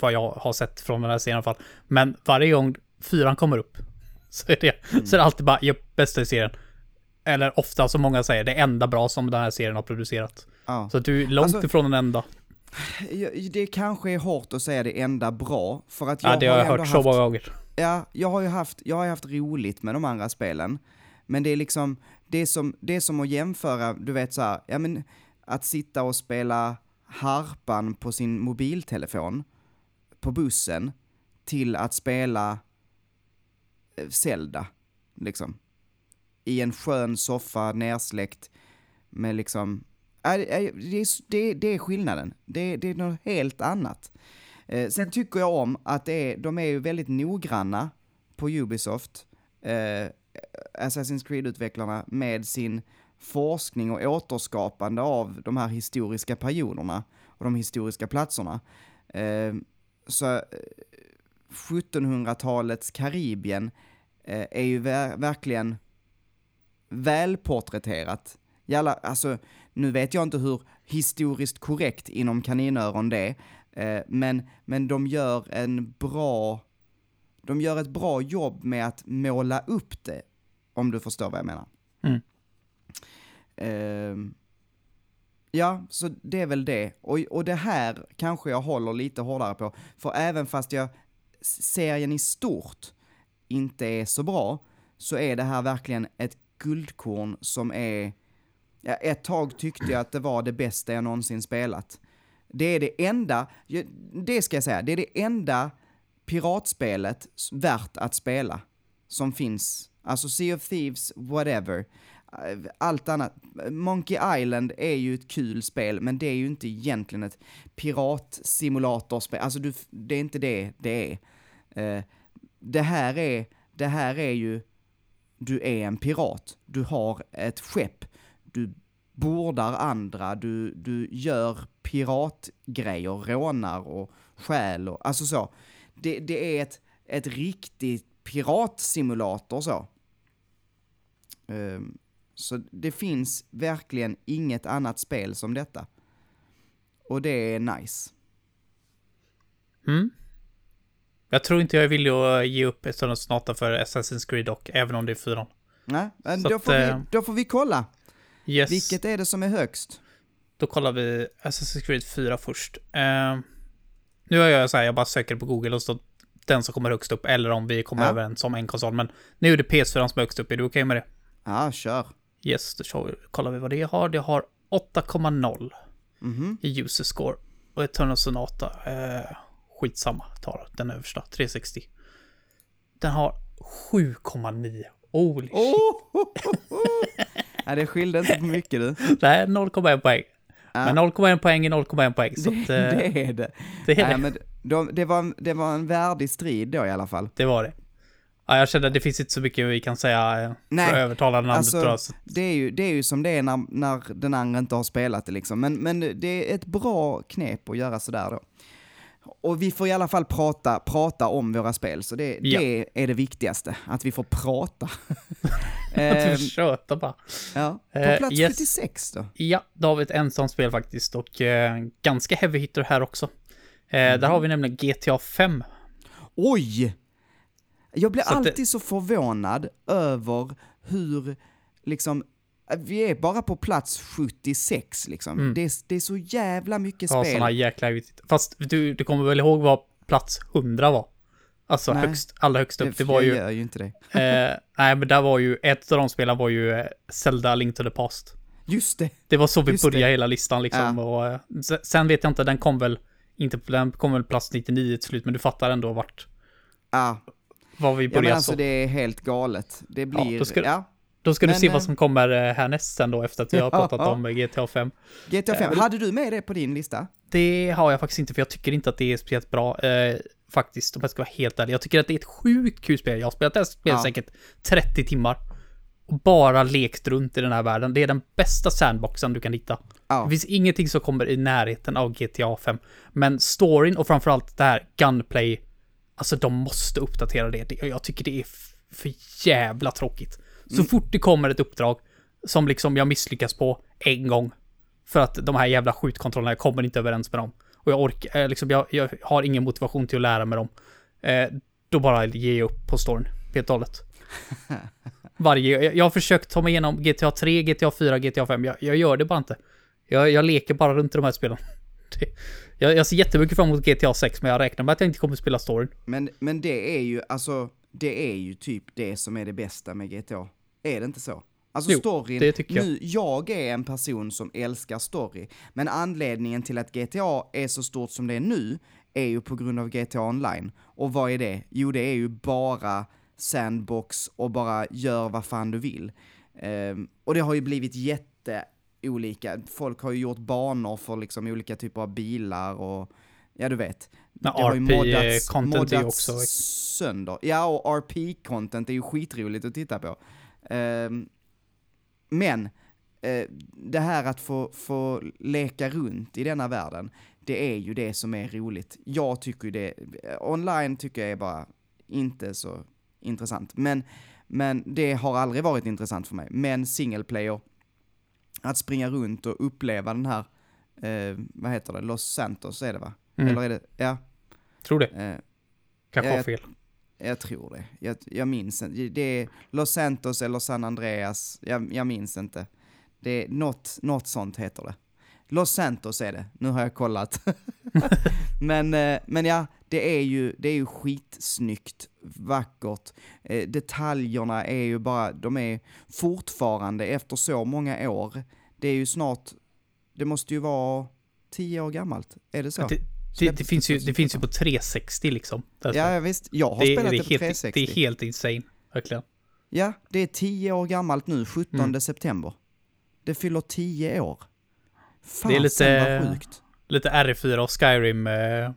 Vad jag har sett från den här serien i alla fall. Men varje gång fyran kommer upp så är det, mm. så är det alltid bara, ja, bästa i serien eller ofta som många säger, det enda bra som den här serien har producerat. Ja. Så du är långt alltså, ifrån den enda. Det kanske är hårt att säga det enda bra, för att jag Ja, det har jag hört haft, så många gånger. Ja, jag har ju haft, jag har haft roligt med de andra spelen. Men det är liksom, det är som, det är som att jämföra, du vet så här, ja men att sitta och spela harpan på sin mobiltelefon på bussen till att spela eh, Zelda, liksom. I en skön soffa, nersläckt, med liksom... Det, är, det, är skillnaden. Det, det är något helt annat. Eh, sen tycker jag om att det är, de är ju väldigt noggranna på Ubisoft, eh, Assassin's Creed-utvecklarna, med sin forskning och återskapande av de här historiska perioderna och de historiska platserna. Eh, Eh, så 1700-talets Karibien eh, är ju ver verkligen välporträtterat. Jalla, alltså, nu vet jag inte hur historiskt korrekt inom kaninöron det eh, men, men de gör en bra, de gör ett bra jobb med att måla upp det, om du förstår vad jag menar. Mm. Eh, ja, så det är väl det. Och, och det här kanske jag håller lite hårdare på, för även fast jag serien i stort inte är så bra, så är det här verkligen ett guldkorn som är... Ja, ett tag tyckte jag att det var det bästa jag någonsin spelat. Det är det enda, det ska jag säga, det är det enda piratspelet värt att spela som finns. Alltså Sea of Thieves, whatever. Allt annat. Monkey Island är ju ett kul spel, men det är ju inte egentligen ett piratsimulatorspel. Alltså du, det är inte det det är. Uh, det här är, det här är ju, du är en pirat. Du har ett skepp. Du bordar andra, du, du gör piratgrejer, rånar och stjäl och, alltså så. Det, det är ett, ett riktigt piratsimulator så. Um, så det finns verkligen inget annat spel som detta. Och det är nice. Mm. Jag tror inte jag är villig att ge upp ett sådant snart för Assassin's Creed dock, även om det är fyran. Nej, men då, att, får vi, eh, då får vi kolla. Yes. Vilket är det som är högst? Då kollar vi Assassin's Creed 4 först. Uh, nu gör jag så här, jag bara söker på Google och så den som kommer högst upp, eller om vi kommer ja. överens om en konsol. Men nu är det PS4 som är högst upp, är du okej okay med det? Ja, kör. Yes, då kollar vi vad det har. Det har 8,0 mm -hmm. i user score. Och Eternal Sonata, uh, skitsamma, tar den översta, 360. Den har 7,9. Holy shit. Oh, Nej, det skilde inte på mycket du. Nej, 0,1 poäng. Ja. Men 0,1 poäng är 0,1 poäng. Så det, att, det är det. Det, är Nej, Men de, det, var, det var en värdig strid då i alla fall. Det var det. Ja, jag känner att det finns inte så mycket vi kan säga eh, Nej, för att övertala den andra alltså, Det är, ju, det är ju som det är när, när den andra inte har spelat det liksom. Men, men det är ett bra knep att göra sådär då. Och vi får i alla fall prata, prata om våra spel, så det, ja. det är det viktigaste. Att vi får prata. att vi ehm, tjötar bara. Ja. På eh, plats uh, yes. 76 då? Ja, då har vi ett ensamt spel faktiskt och uh, ganska heavy hitter här också. Uh, mm. Där har vi nämligen GTA 5. Oj! Jag blir så alltid det... så förvånad över hur liksom vi är bara på plats 76 liksom. Mm. Det, är, det är så jävla mycket ja, spel. Såna jäkla Fast du, du kommer väl ihåg vad plats 100 var? Alltså nej, högst, allra högst upp. Det, var ju... gör ju inte det. eh, nej, men där var ju, ett av de spelen var ju eh, Zelda Link to the Past. Just det. Det var så vi började det. hela listan liksom. Ja. Och, eh, sen vet jag inte, den kom väl, inte, den kom väl plats 99 till slut, men du fattar ändå vart. Ja. Var vi började ja, men alltså så. det är helt galet. Det blir, ja, ska, ja. Då ska men, du se vad eh, som kommer eh, härnäst sen då efter att vi har pratat om GTA 5. GTA 5, hade du med det på din lista? Det har jag faktiskt inte, för jag tycker inte att det är speciellt bra. Eh, faktiskt, om jag ska vara helt ärlig. Jag tycker att det är ett sjukt kul spel. Jag har spelat det här spelet ja. säkert 30 timmar. Och bara lekt runt i den här världen. Det är den bästa sandboxen du kan hitta. Ja. Det finns ingenting som kommer i närheten av GTA 5. Men storyn och framförallt det här gunplay. Alltså de måste uppdatera det. Jag tycker det är för jävla tråkigt. Så mm. fort det kommer ett uppdrag som liksom jag misslyckas på en gång. För att de här jävla skjutkontrollerna, jag kommer inte överens med dem. Och jag orkar, eh, liksom, jag, jag har ingen motivation till att lära mig dem. Eh, då bara ger jag upp på storyn, helt och hållet. Varje, jag, jag har försökt ta mig igenom GTA 3, GTA 4, GTA 5. Jag, jag gör det bara inte. Jag, jag leker bara runt i de här spelen. jag, jag ser jättemycket fram emot GTA 6, men jag räknar med att jag inte kommer spela storyn. Men, men det är ju, alltså, det är ju typ det som är det bästa med GTA. Är det inte så? Alltså Jo, storyn, det tycker jag. nu, jag är en person som älskar story, men anledningen till att GTA är så stort som det är nu är ju på grund av GTA online. Och vad är det? Jo, det är ju bara sandbox och bara gör vad fan du vill. Ehm, och det har ju blivit jätte olika, folk har ju gjort banor för liksom olika typer av bilar och ja du vet. Men RP-content är också- sönder. Ja, och RP-content är ju skitroligt att titta på. Ehm, men, eh, det här att få, få leka runt i denna världen, det är ju det som är roligt. Jag tycker ju det, online tycker jag är bara inte så intressant. Men, men det har aldrig varit intressant för mig. Men single player, att springa runt och uppleva den här, eh, vad heter det, Los Santos är det va? Mm. Eller är det, ja. Tror det. Eh, Kanske har fel. jag tror det. Jag, jag minns inte. Det är Los Santos eller San Andreas. Jag, jag minns inte. Det är något, något sånt heter det. Los Santos är det. Nu har jag kollat. men, eh, men ja, det är ju, det är ju skitsnyggt, vackert. Eh, detaljerna är ju bara, de är fortfarande efter så många år. Det är ju snart, det måste ju vara tio år gammalt. Är det så? Det, det, det, finns ju, det finns ju på 360 liksom. Spelet. Ja, visst. Jag har det, spelat det, på helt, 360. det är helt insane. Verkligen. Ja, det är tio år gammalt nu, 17 Mm. september. Det fyller tio år. Fan, Det är lite- sjukt. Lite R4 och Skyrim eh,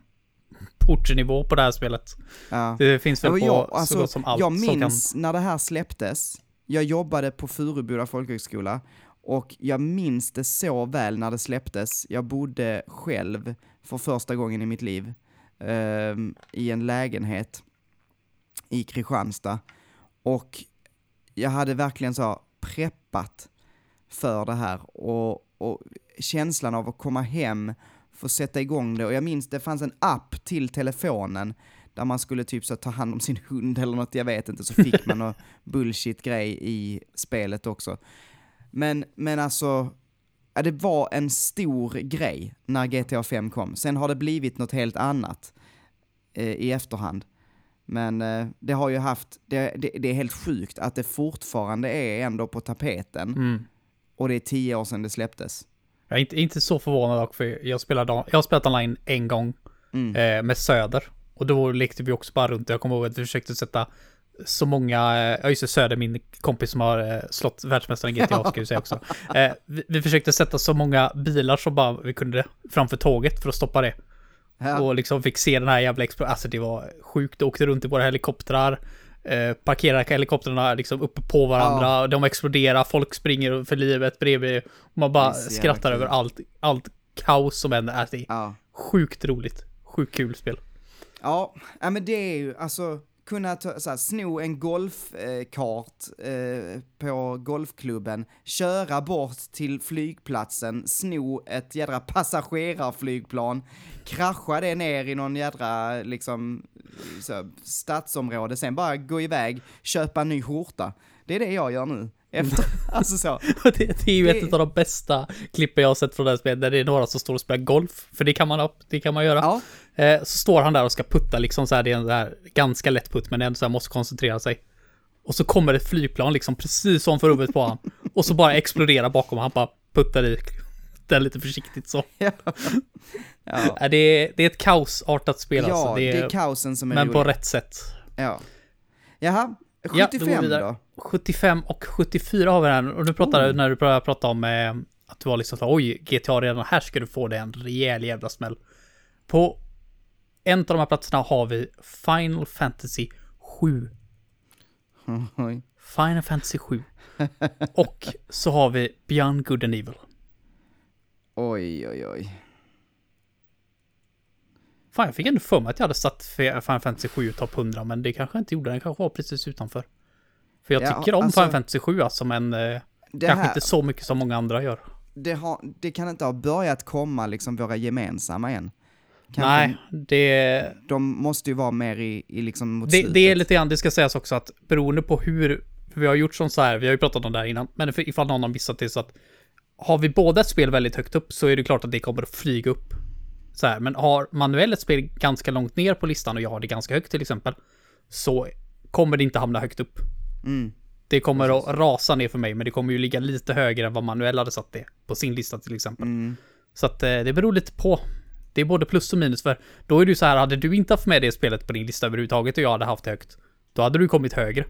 portnivå på det här spelet. Ja. Det finns väl Ja, på jag, så alltså, gott som allt jag som kan... minns när det här släpptes, jag jobbade på Furuboda folkhögskola och jag minns det så väl när det släpptes. Jag bodde själv för första gången i mitt liv ehm, i en lägenhet i Kristianstad och jag hade verkligen så preppat för det här och, och känslan av att komma hem, få sätta igång det och jag minns det fanns en app till telefonen där man skulle typ så ta hand om sin hund eller något, jag vet inte, så fick man någon bullshit-grej i spelet också. Men, men alltså, ja, det var en stor grej när GTA 5 kom. Sen har det blivit något helt annat eh, i efterhand. Men eh, det har ju haft, det, det, det är helt sjukt att det fortfarande är ändå på tapeten Mm. Och det är tio år sedan det släpptes. Jag är inte, inte så förvånad dock, för jag, spelade, jag har spelat online en gång Mm. eh, med Söder. Och då lekte vi också bara runt. Jag kommer ihåg att vi försökte sätta så många, eh, ja just det, Söder, min kompis som har eh, slått världsmästaren i GTA, ska vi säga också. Eh, vi, vi försökte sätta så många bilar som bara vi kunde framför tåget för att stoppa det. Ja. Och liksom fick se den här jävla explosionen. Alltså det var sjukt. Åkte runt i våra helikoptrar. Eh, parkerade helikoptrarna liksom uppe på varandra. De exploderar, folk springer för livet bredvid. Man bara skrattar över allt, allt kaos som händer. Alltså, det är Ja. sjukt roligt. Sjukt kul spel. Ja, ja men det är ju alltså kunna ta, så här, sno en golfkart eh, på golfklubben, köra bort till flygplatsen, sno ett jädra passagerarflygplan, krascha det ner i någon jädra liksom så, här, stadsområde, sen bara gå iväg, köpa en ny skjorta. Det är det jag gör nu. Efter, alltså så. det, det är ju Det- ett av de bästa klippen jag har sett från det här spelet. Där det är några som står och spelar golf. För det kan man, det kan man göra. Ja, Eh, så står han där och ska putta liksom så här, det är en här ganska lätt putt men ändå så här måste koncentrera sig. Och så kommer ett flygplan liksom precis ovanför huvudet på honom. Och så bara exploderar bakom han bara puttar i den lite försiktigt så. ja. Äh, det, är, det är ett kaosartat spel ja alltså. det Det är är, kaosen som är men på rolig. rätt sätt. Ja. Jaha, Ja, då 75 då? 75 och 74 har vi här. Och du pratade, Oh. när du började prata om eh, att du var liksom så oj, GTA redan här ska du få det en rejäl jävla smäll. På en av de här platserna har vi Final Fantasy 7. Oj. Final Fantasy 7. Och så har vi Beyond Good and Evil. Oj, oj, oj. Fan, jag fick ändå för mig att jag hade satt Final Fantasy 7 i topp 100, men det kanske jag inte gjorde. Den kanske var precis utanför. För jag Ja, tycker om alltså- Final Fantasy 7 alltså, men eh, kanske här, inte så mycket som många andra gör. det, har, det kan inte ha börjat komma liksom våra gemensamma än. Kanske Nej, det, De måste ju vara mer i, i liksom mot det, slutet. det är lite grann, det ska sägas också att beroende på hur, vi har gjort som så här, vi har ju pratat om det här innan, men ifall någon har missat det så att har vi båda ett spel väldigt högt upp så är det klart att det kommer att flyga upp. Så här, men har Manuel ett spel ganska långt ner på listan och jag har det ganska högt till exempel, så kommer det inte hamna högt upp. Mm. Det kommer att rasa ner för mig, men det kommer ju ligga lite högre än vad Manuel hade satt det på sin lista till exempel. Mm. Så att eh, det beror lite på. Det är både plus och minus, för då är det ju så här, hade du inte haft med det spelet på din lista överhuvudtaget och jag hade haft det högt, då hade du kommit högre.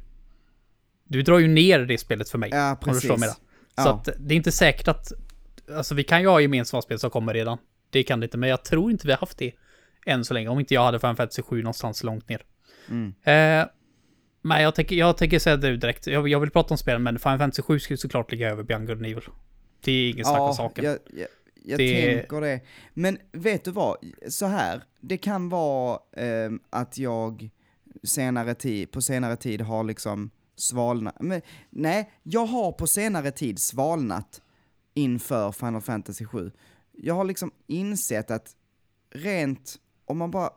Du drar ju ner det spelet för mig. Ja, om du precis. förstår mig där. Ja. Så att det är inte säkert att... Alltså vi kan ju ha gemensamma spel som kommer redan. Det kan det inte, men jag tror inte vi har haft det än så länge. Om inte jag hade Final Fantasy 7 någonstans långt ner. Mm. Eh, men jag tänker, jag tänker säga det direkt. Jag, jag vill prata om spelen, men Final Fantasy 7 ska ju såklart ligga över Beyond Good Evil. Det är ingen snack om saken. jag, jag, jag Det- tänker det. Men vet du vad, så här, det kan vara ehm, att jag senare tid, på senare tid har liksom svalnat. Men, nej, jag har på senare tid svalnat inför Final Fantasy 7. Jag har liksom insett att rent, om man bara,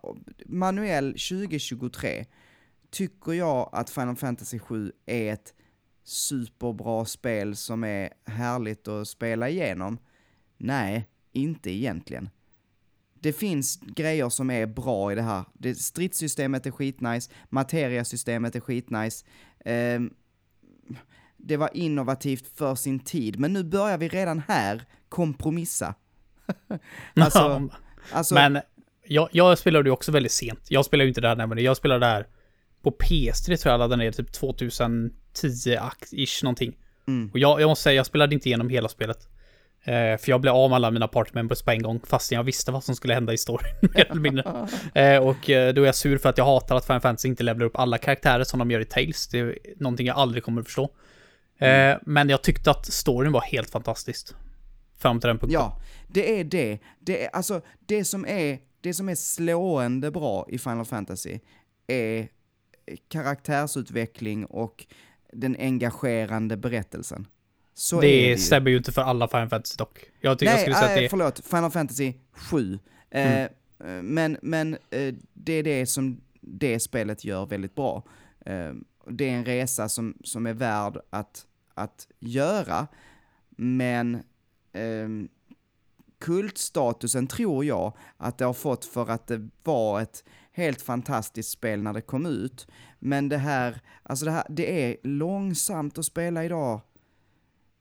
manuell 2023, tycker jag att Final Fantasy 7 är ett superbra spel som är härligt att spela igenom. Nej, inte egentligen. Det finns grejer som är bra i det här. Det, stridssystemet är skitnice, materiasystemet är skitnice. Ehm, det var innovativt för sin tid, men nu börjar vi redan här kompromissa. alltså, alltså, Men jag, jag spelade ju också väldigt sent. Jag spelade ju inte där när men jag spelade där på PS3 tror jag jag laddade ner typ 2010-ish någonting. Mm. Och jag, jag måste säga, jag spelade inte igenom hela spelet. Eh, för jag blev av med alla mina party members på en gång, fastän jag visste vad som skulle hända i storyn, mer eller mindre. Eh, och eh, då är jag sur för att jag hatar att Final Fantasy inte levlar upp alla karaktärer som de gör i Tales. Det är någonting jag aldrig kommer att förstå. Eh, men jag tyckte att storyn var helt fantastiskt. Fram till den punkten. Ja, det är det. Det är, alltså, det som är, det som är slående bra i Final Fantasy är karaktärsutveckling och den engagerande berättelsen. Så är det det ju. stämmer ju inte för alla Final Fantasy dock. Jag tycker jag Nej, skulle säga att äh, det är... förlåt, Final Fantasy 7. Eh, eh, men men eh, det är det som det spelet gör väldigt bra. Eh, det är en resa som, som är värd att, att göra, men ehm, kultstatusen tror jag att det har fått för att det var ett helt fantastiskt spel när det kom ut. Men det här, alltså det här, det är långsamt att spela idag.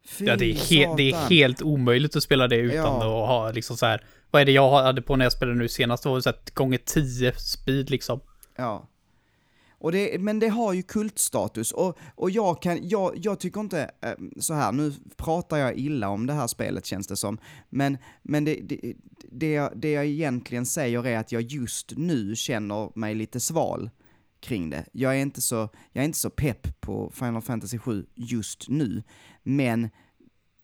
Fy Ja, det är, det är helt omöjligt att spela det utan Ja. att ha liksom så här. Vad är det jag hade på när jag spelade nu senast? Det var så här gånger 10 speed liksom. Ja. Och det, men det har ju kultstatus. Och, och jag kan, jag, jag tycker inte, eh, så här, nu pratar jag illa om det här spelet känns det som, men, men det, det, det, jag, det jag egentligen säger är att jag just nu känner mig lite sval kring det. Jag är inte så, jag är inte så pepp på Final Fantasy 7 just nu, men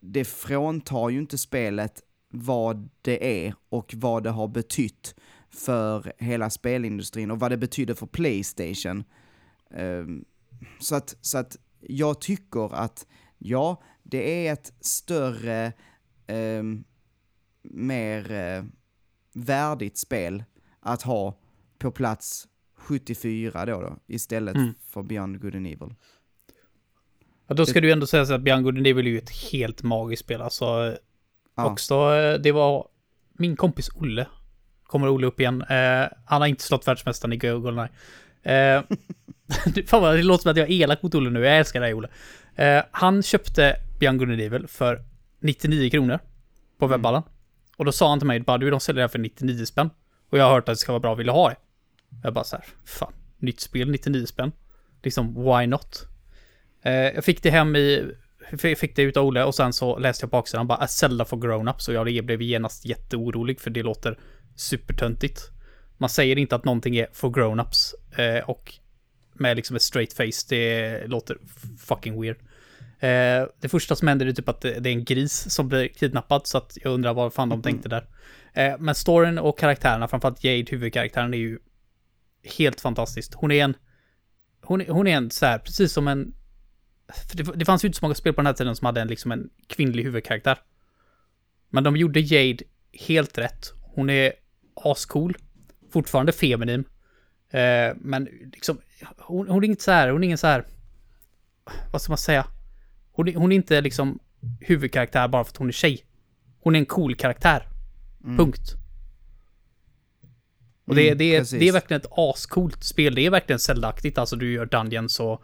det fråntar ju inte spelet vad det är och vad det har betytt för hela spelindustrin och vad det betyder för Playstation. Ehm, så, att, så att jag tycker att, ja, det är ett större, ehm, mer eh, värdigt spel att ha på plats 74 då, då istället Mm. för Beyond Good and Evil. Ja, då ska du ju ändå säga så att Beyond Good and Evil är ju ett helt magiskt spel. Alltså, Ja. också, eh, det var min kompis Olle. Kommer Olle upp igen. Eh, han har inte slått världsmästaren i Goldeneye. Eh, fan vad det låter som att jag är elak mot Olle nu. Jag älskar dig Olle. Eh, han köpte and Evil för 99 kronor på webballen. Och då sa han till mig, bara du de säljer det här för 99 spänn. Och jag har hört att det ska vara bra, vill du ha det? Jag bara så här, fan, nytt spel, 99 spänn. Liksom, why not? Eh, jag fick det hem i, fick det utav Olle och sen så läste jag på baksidan bara, A Zelda for grown-ups och jag blev genast jätteorolig för det låter supertöntigt. Man säger inte att någonting är for grown-ups eh, och med liksom ett straight face, det låter fucking weird. Eh, det första som händer är typ att det, det är en gris som blir kidnappad, så att jag undrar vad fan de tänkte där. Eh, men storyn och karaktärerna, framförallt Jade, huvudkaraktären, är ju helt fantastiskt. Hon är en... Hon, hon är en så här, precis som en... För det, det fanns ju inte så många spel på den här tiden som hade en, liksom en kvinnlig huvudkaraktär. Men de gjorde Jade helt rätt. Hon är ascool. Fortfarande feminin. Eh, men liksom, hon, hon är inte så här, hon är ingen så här... Vad ska man säga? Hon, är- hon är inte liksom huvudkaraktär bara för att hon är tjej. Hon är en cool karaktär. Punkt. Och det, Mm, det, är, det är verkligen ett ascoolt spel. Det är verkligen Zelda-aktigt. Alltså du gör Dungeons och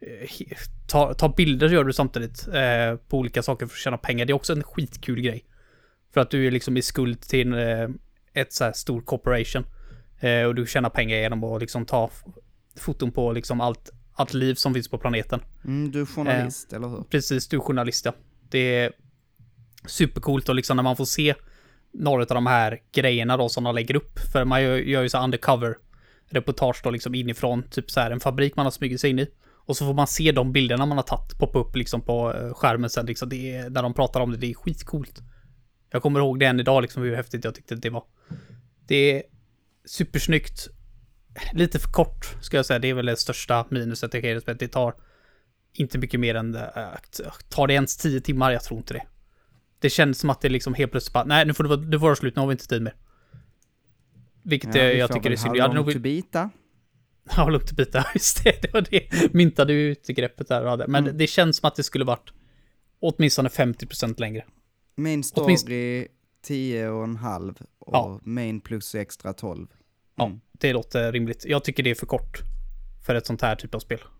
eh, he- ta, bilder gör du samtidigt eh, på olika saker för att tjäna pengar. Det är också en skitkul grej. För att du är liksom i skuld till eh, ett så här stor corporation. Eh, och du tjänar pengar genom att liksom ta foton på liksom allt, allt liv som finns på planeten. Mm, du är journalist, eller hur? Precis, du är journalist ja. Det är supercoolt och liksom när man får se några av de här grejerna då som de lägger upp. För man gör, gör ju så undercover reportage då liksom inifrån typ så här en fabrik man har smugit sig in i. Och så får man se de bilderna man har tagit poppa upp liksom på eh, skärmen sen liksom. Det är, när de pratar om det, det är skitcoolt. Jag kommer ihåg det än idag liksom hur häftigt jag tyckte det var. Det är supersnyggt. Lite för kort ska jag säga. Det är väl det största minuset i hela spelet. Det tar inte mycket mer än... Äh, tar det ens tio timmar? Jag tror inte det. Det känns som att det liksom helt plötsligt bara, nej nu får det det vara slut, nu har vi inte tid mer. Vilket Ja, eh, jag tycker är synd. Jag hade nog to bita. Ja, att bita. Just det, det var det. Myntade du ut greppet där. Men Mm. det känns som att det skulle varit åtminstone 50% längre. Main story 10 och en halv och Ja. main plus extra 12. Ja, Mm. det låter rimligt. Jag tycker det är för kort för ett sånt här typ av spel. Mm.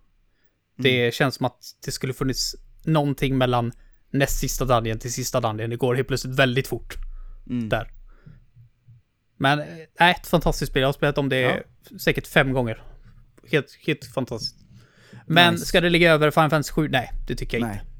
Det känns som att det skulle funnits någonting mellan näst sista dungeon till sista dungeon. Det går helt plötsligt väldigt fort Mm. där. Men, äh, ett fantastiskt spel. Jag har spelat om det säkert fem gånger. Helt, helt fantastiskt. Men Nice. ska det ligga över Final Fantasy 7? Nej, det tycker jag Nej. inte.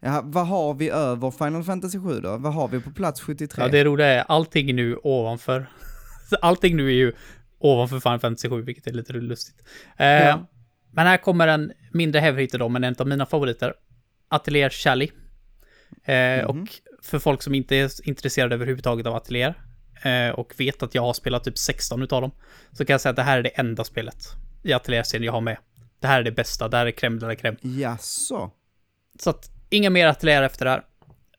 Ja, vad har vi över Final Fantasy 7 då? Vad har vi på plats 73? Ja, det roliga är allting nu ovanför. allting nu är ju ovanför Final Fantasy 7, vilket är lite lustigt. Eh, Ja. Men här kommer en mindre heavy då, men en av mina favoriter. Atelier Chally. Eh, Mhm. Och för folk som inte är intresserade överhuvudtaget av Atelier eh, och vet att jag har spelat typ 16 utav dem, så kan jag säga att det här är det enda spelet i Atelier-serien jag har med. Det här är det bästa, det här är crème de la crème. Jaså? Så att inga mer Atelier efter det här.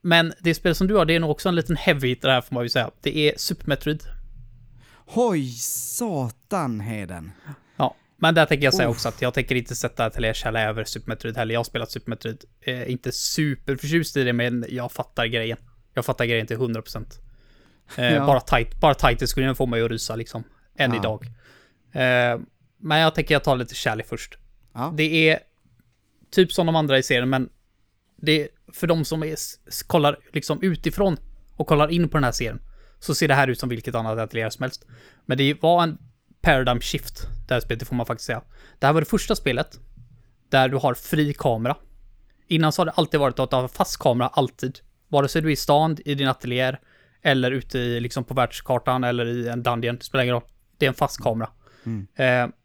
Men det spel som du har, det är nog också en liten heavy hit det här får man ju säga. Det är Super Metroid. Hoj satan Heden. Ja, men där tänker jag säga Uff. också att jag tänker inte sätta Atelier Challa över Super Metroid heller. Jag har spelat Super Metroid. Eh, inte superförtjust i det, men jag fattar grejen. Jag fattar grejen till 100%. Eh, Ja. Bara tight, bara title screenen får mig att rysa liksom. Än Ja. idag. Eh, men jag tänker jag tar lite Chally först. Ja. Det är typ som de andra i serien, men det för de som är, kollar liksom utifrån och kollar in på den här serien så ser det här ut som vilket annat atelier som helst. Men det var en paradigm shift, det här spelet, det får man faktiskt säga. Det här var det första spelet där du har fri kamera. Innan så har det alltid varit att du har fast kamera alltid. Vare sig du är i stan, i din ateljé eller ute i, liksom på världskartan eller i en dungeon, det spelar ingen roll. Det är en fast kamera. Mm. Eh,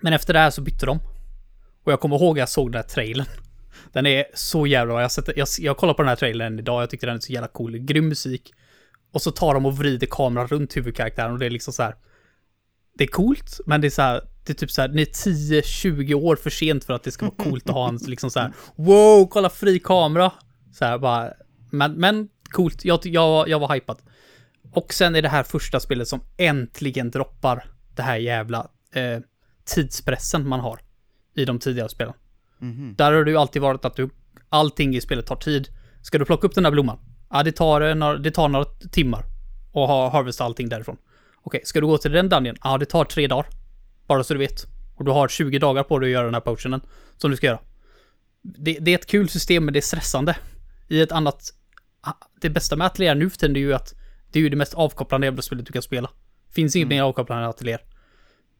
men efter det här så bytte de. Och jag kommer ihåg att jag såg den här trailern. Den är så jävla bra. Jag, sett, jag, jag kollade på den här trailern idag, jag tyckte den är så jävla cool. Grym musik. Och så tar de och vrider kameran runt huvudkaraktären och det är liksom så här. Det är coolt, men det är så här, det är typ så här, ni är 10-20 år för sent för att det ska vara coolt att ha en liksom så här, wow, kolla fri kamera. Så här bara, men, men coolt, jag, jag, jag var hypad. Och sen är det här första spelet som äntligen droppar det här jävla eh, tidspressen man har i de tidigare spelen. Mhm. Där har det ju alltid varit att du, allting i spelet tar tid. Ska du plocka upp den där blomman? Ja, det tar, eh, några, det tar några timmar. Och ha, harvesta allting därifrån. Okej, ska du gå till den dungeon? Ja, det tar tre dagar. Bara så du vet. Och du har 20 dagar på dig att göra den här potionen. Som du ska göra. Det, det är ett kul system, men det är stressande. I ett annat... ah, Det bästa med Atelier nu för tiden är ju att det är ju det mest avkopplande jävla spelet du kan spela. Finns inget mer avkopplande än Atelier.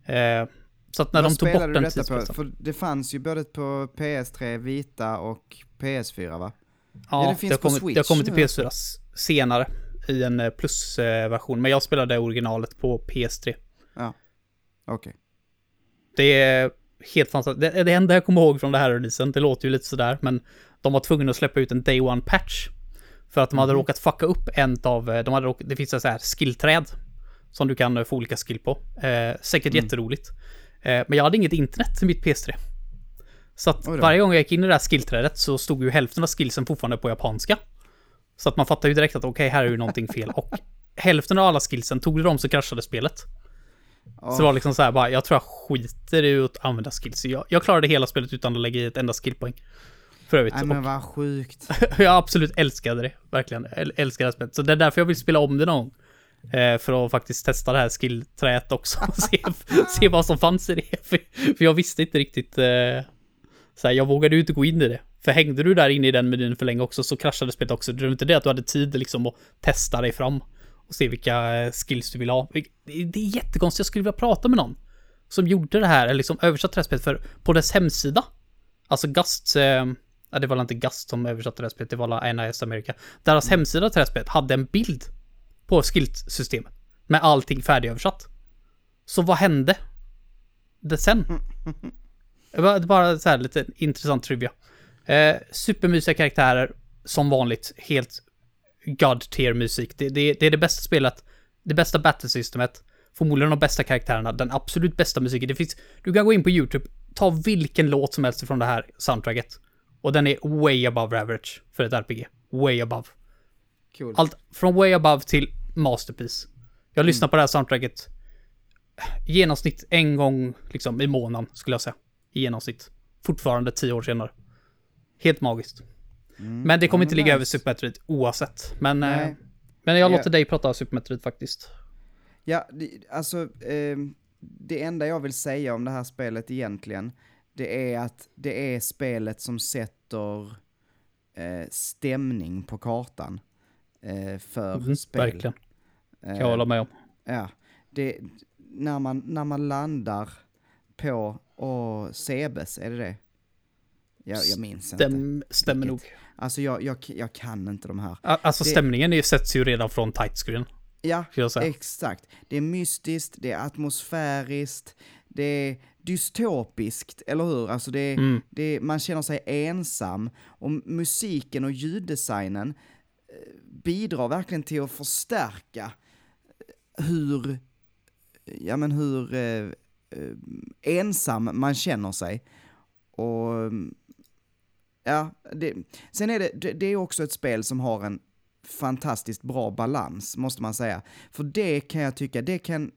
Eh, så att när Vad de tog bort den tidspressen. För det fanns ju både på PS3 Vita och PS4 va? Ja, Ja, det det, finns har på kommit, det har Switch kommit till nu PS4 s- senare i en eh, plusversion. Men jag spelade originalet på PS3. Okej. Det är helt fantastiskt. Det, det enda jag kommer ihåg från det här releasen, det låter ju lite sådär, men de var tvungna att släppa ut en Day One patch. För att de hade Mhm. råkat fucka upp en av, eh, de hade råkat, det finns så här skillträd. Som du kan eh, få olika skill på. Eh, säkert Mm. jätteroligt. Eh, men jag hade inget internet till mitt PS3. Så att varje gång jag gick in i det här skillträdet så stod ju hälften av skillsen fortfarande på japanska. Så att man fattar ju direkt att okej, här är ju någonting fel. Och hälften av alla skillsen, tog det dem så kraschade spelet. Så det var liksom så här bara, jag tror jag skiter i att använda skills. Jag, jag klarade hela spelet utan att lägga i ett enda skillpoäng. För övrigt. Nej men vad sjukt. jag absolut älskade det. Verkligen. Älskar det här spelet. Så det är därför jag vill spela om det någon gång. Eh, för att faktiskt testa det här skillträet också. Och se, se vad som fanns i det. För, för jag visste inte riktigt. Eh, Så här, jag vågade ju inte gå in i det. För hängde du där inne i den menyn för länge också så kraschade spelet också. Det var inte det att du hade tid liksom att testa dig fram och se vilka eh, skills du vill ha. Det är jättekonstigt, jag skulle vilja prata med någon som gjorde det här, eller liksom översatte det här spelet, för på dess hemsida, alltså Gust, eh, det var inte Gust som översatte det här spelet, det var NIS America. Deras mm. hemsida till det här spelet hade en bild på skillsystemet med allting färdigöversatt. Så vad hände? Det sen? Det var bara så här lite intressant trivia. Eh, supermysiga karaktärer, som vanligt, helt God tier musik. Det, det, det, är det bästa spelet, det bästa battlesystemet, förmodligen de bästa karaktärerna, den absolut bästa musiken. Det finns, du kan gå in på YouTube, ta vilken låt som helst från det här soundtracket. Och den är way above average för ett RPG. Way above. Cool. Allt från way above till masterpiece. Jag mm. lyssnar på det här soundtracket genomsnitt en gång liksom i månaden skulle jag säga. I genomsnitt. Fortfarande tio år senare. Helt magiskt. Mm. Men det kommer inte ligga nice. över Super Metroid oavsett. Men, eh, men jag låter ja. dig prata Super Metroid faktiskt. Ja, det, alltså eh, det enda jag vill säga om det här spelet egentligen, det är att det är spelet som sätter eh, stämning på kartan för mm, spel. Verkligen. Kan jag hålla med om. Eh, ja, det, när, man, när man landar på och Sebes, är det det? Jag, jag minns Stäm, inte. Stämmer nog. Alltså jag, jag, jag kan inte de här. Alltså det, stämningen är, sätts ju redan från tightscreen. Ja, exakt. Det är mystiskt, det är atmosfäriskt, det är dystopiskt, eller hur? Alltså det, mm. det man känner sig ensam. Och musiken och ljuddesignen eh, bidrar verkligen till att förstärka hur, ja men hur eh, eh ensam man känner sig. Och ja, det, sen är det, det är också ett spel som har en fantastiskt bra balans, måste man säga. För det kan jag tycka, det kan...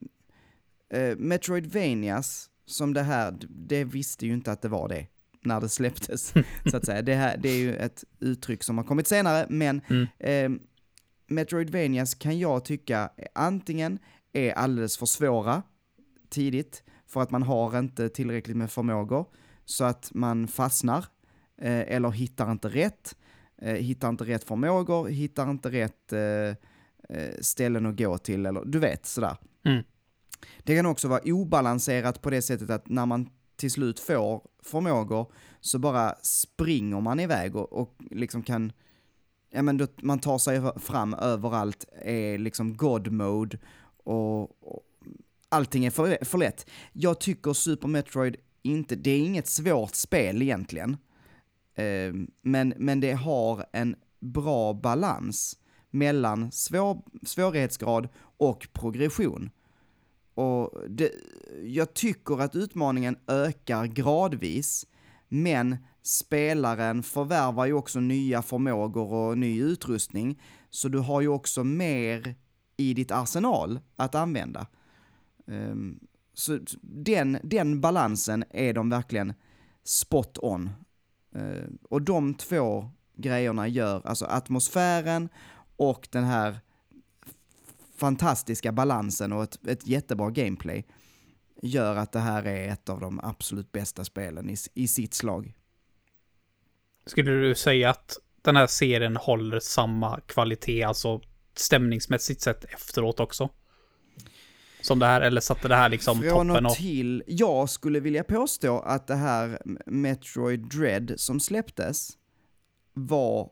Eh, Metroidvanias, som det här, det visste ju inte att det var det när det släpptes, så att säga. Det, här, det är ju ett uttryck som har kommit senare, men mm. eh, Metroidvanias kan jag tycka antingen är alldeles för svåra tidigt, för att man har inte tillräckligt med förmågor, så att man fastnar, eh, eller hittar inte rätt, eh, hittar inte rätt förmågor, hittar inte rätt eh, eh, ställen att gå till, eller du vet sådär. Mm. Det kan också vara obalanserat på det sättet att när man till slut får förmågor så bara springer man iväg och, och liksom kan, ja men då, man tar sig fram överallt, är liksom God mode och, och allting är för, för lätt. Jag tycker Super Metroid inte, det är inget svårt spel egentligen. Eh, men, men det har en bra balans mellan svår, svårighetsgrad och progression. Och det, jag tycker att utmaningen ökar gradvis, men spelaren förvärvar ju också nya förmågor och ny utrustning, så du har ju också mer i ditt arsenal att använda. Um, så den, den balansen är de verkligen spot on. Uh, och de två grejerna gör, alltså atmosfären och den här fantastiska balansen och ett, ett jättebra gameplay, gör att det här är ett av de absolut bästa spelen i, i sitt slag. Skulle du säga att den här serien håller samma kvalitet, alltså stämningsmässigt sett efteråt också? Som det här, eller satte det här liksom Från toppen och till, jag skulle vilja påstå att det här Metroid Dread som släpptes var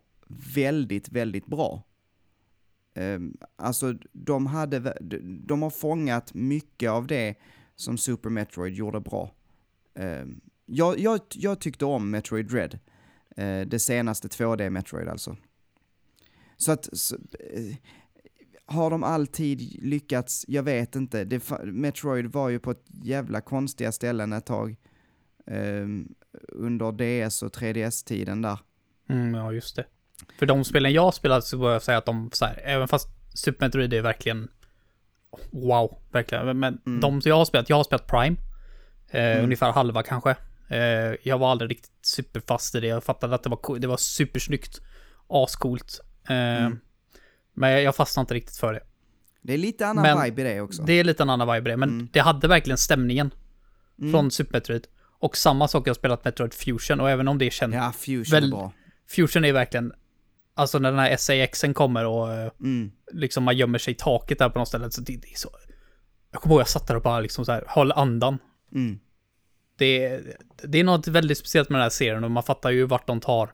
väldigt, väldigt bra. Ehm, alltså, de hade, de har fångat mycket av det som Super Metroid gjorde bra. Ehm, jag, jag, jag tyckte om Metroid Dread, ehm, det senaste 2D Metroid alltså. Så att, så, eh, har de alltid lyckats? Jag vet inte. Det, Metroid var ju på ett jävla konstiga ställen ett tag. Um, under DS och 3DS-tiden där. Mm, ja, just det. För de spelen jag spelat så får jag säga att de, så här, även fast Super Metroid är verkligen wow, verkligen. Men mm. de som jag har spelat, jag har spelat Prime. Eh, mm. Ungefär halva kanske. Eh, jag var aldrig riktigt superfast i det. Jag fattade att det var, det var supersnyggt. Ascoolt. Eh, mm. Men jag fastnade inte riktigt för det. Det är lite annan men, vibe i det också. Det är lite annan vibe i det, men mm. det hade verkligen stämningen mm. från Super Metroid. Och samma sak jag har spelat Metroid Fusion och även om det känns... Ja, Fusion Väl- är bra. Fusion är verkligen... Alltså när den här SAXen kommer och eh, Mm. liksom man gömmer sig i taket där på något ställe. Så det, det är så... Jag kommer ihåg jag satt där och bara liksom så här, höll andan. Mm. Det, det är något väldigt speciellt med den här serien och man fattar ju vart de tar...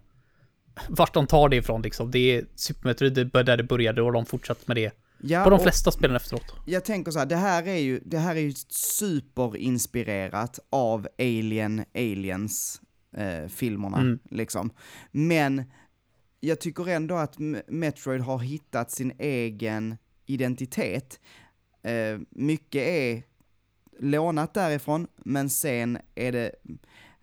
Vart de tar det ifrån liksom. Det är Super Metroid, där det började och de fortsatt med det. Ja, På de flesta spelen efteråt. jag tänker så här, det här är ju, det här är ju superinspirerat av Alien, Aliens eh, filmerna, Mm. liksom. Men jag tycker ändå att Metroid har hittat sin egen identitet. Eh, mycket är lånat därifrån, men sen är det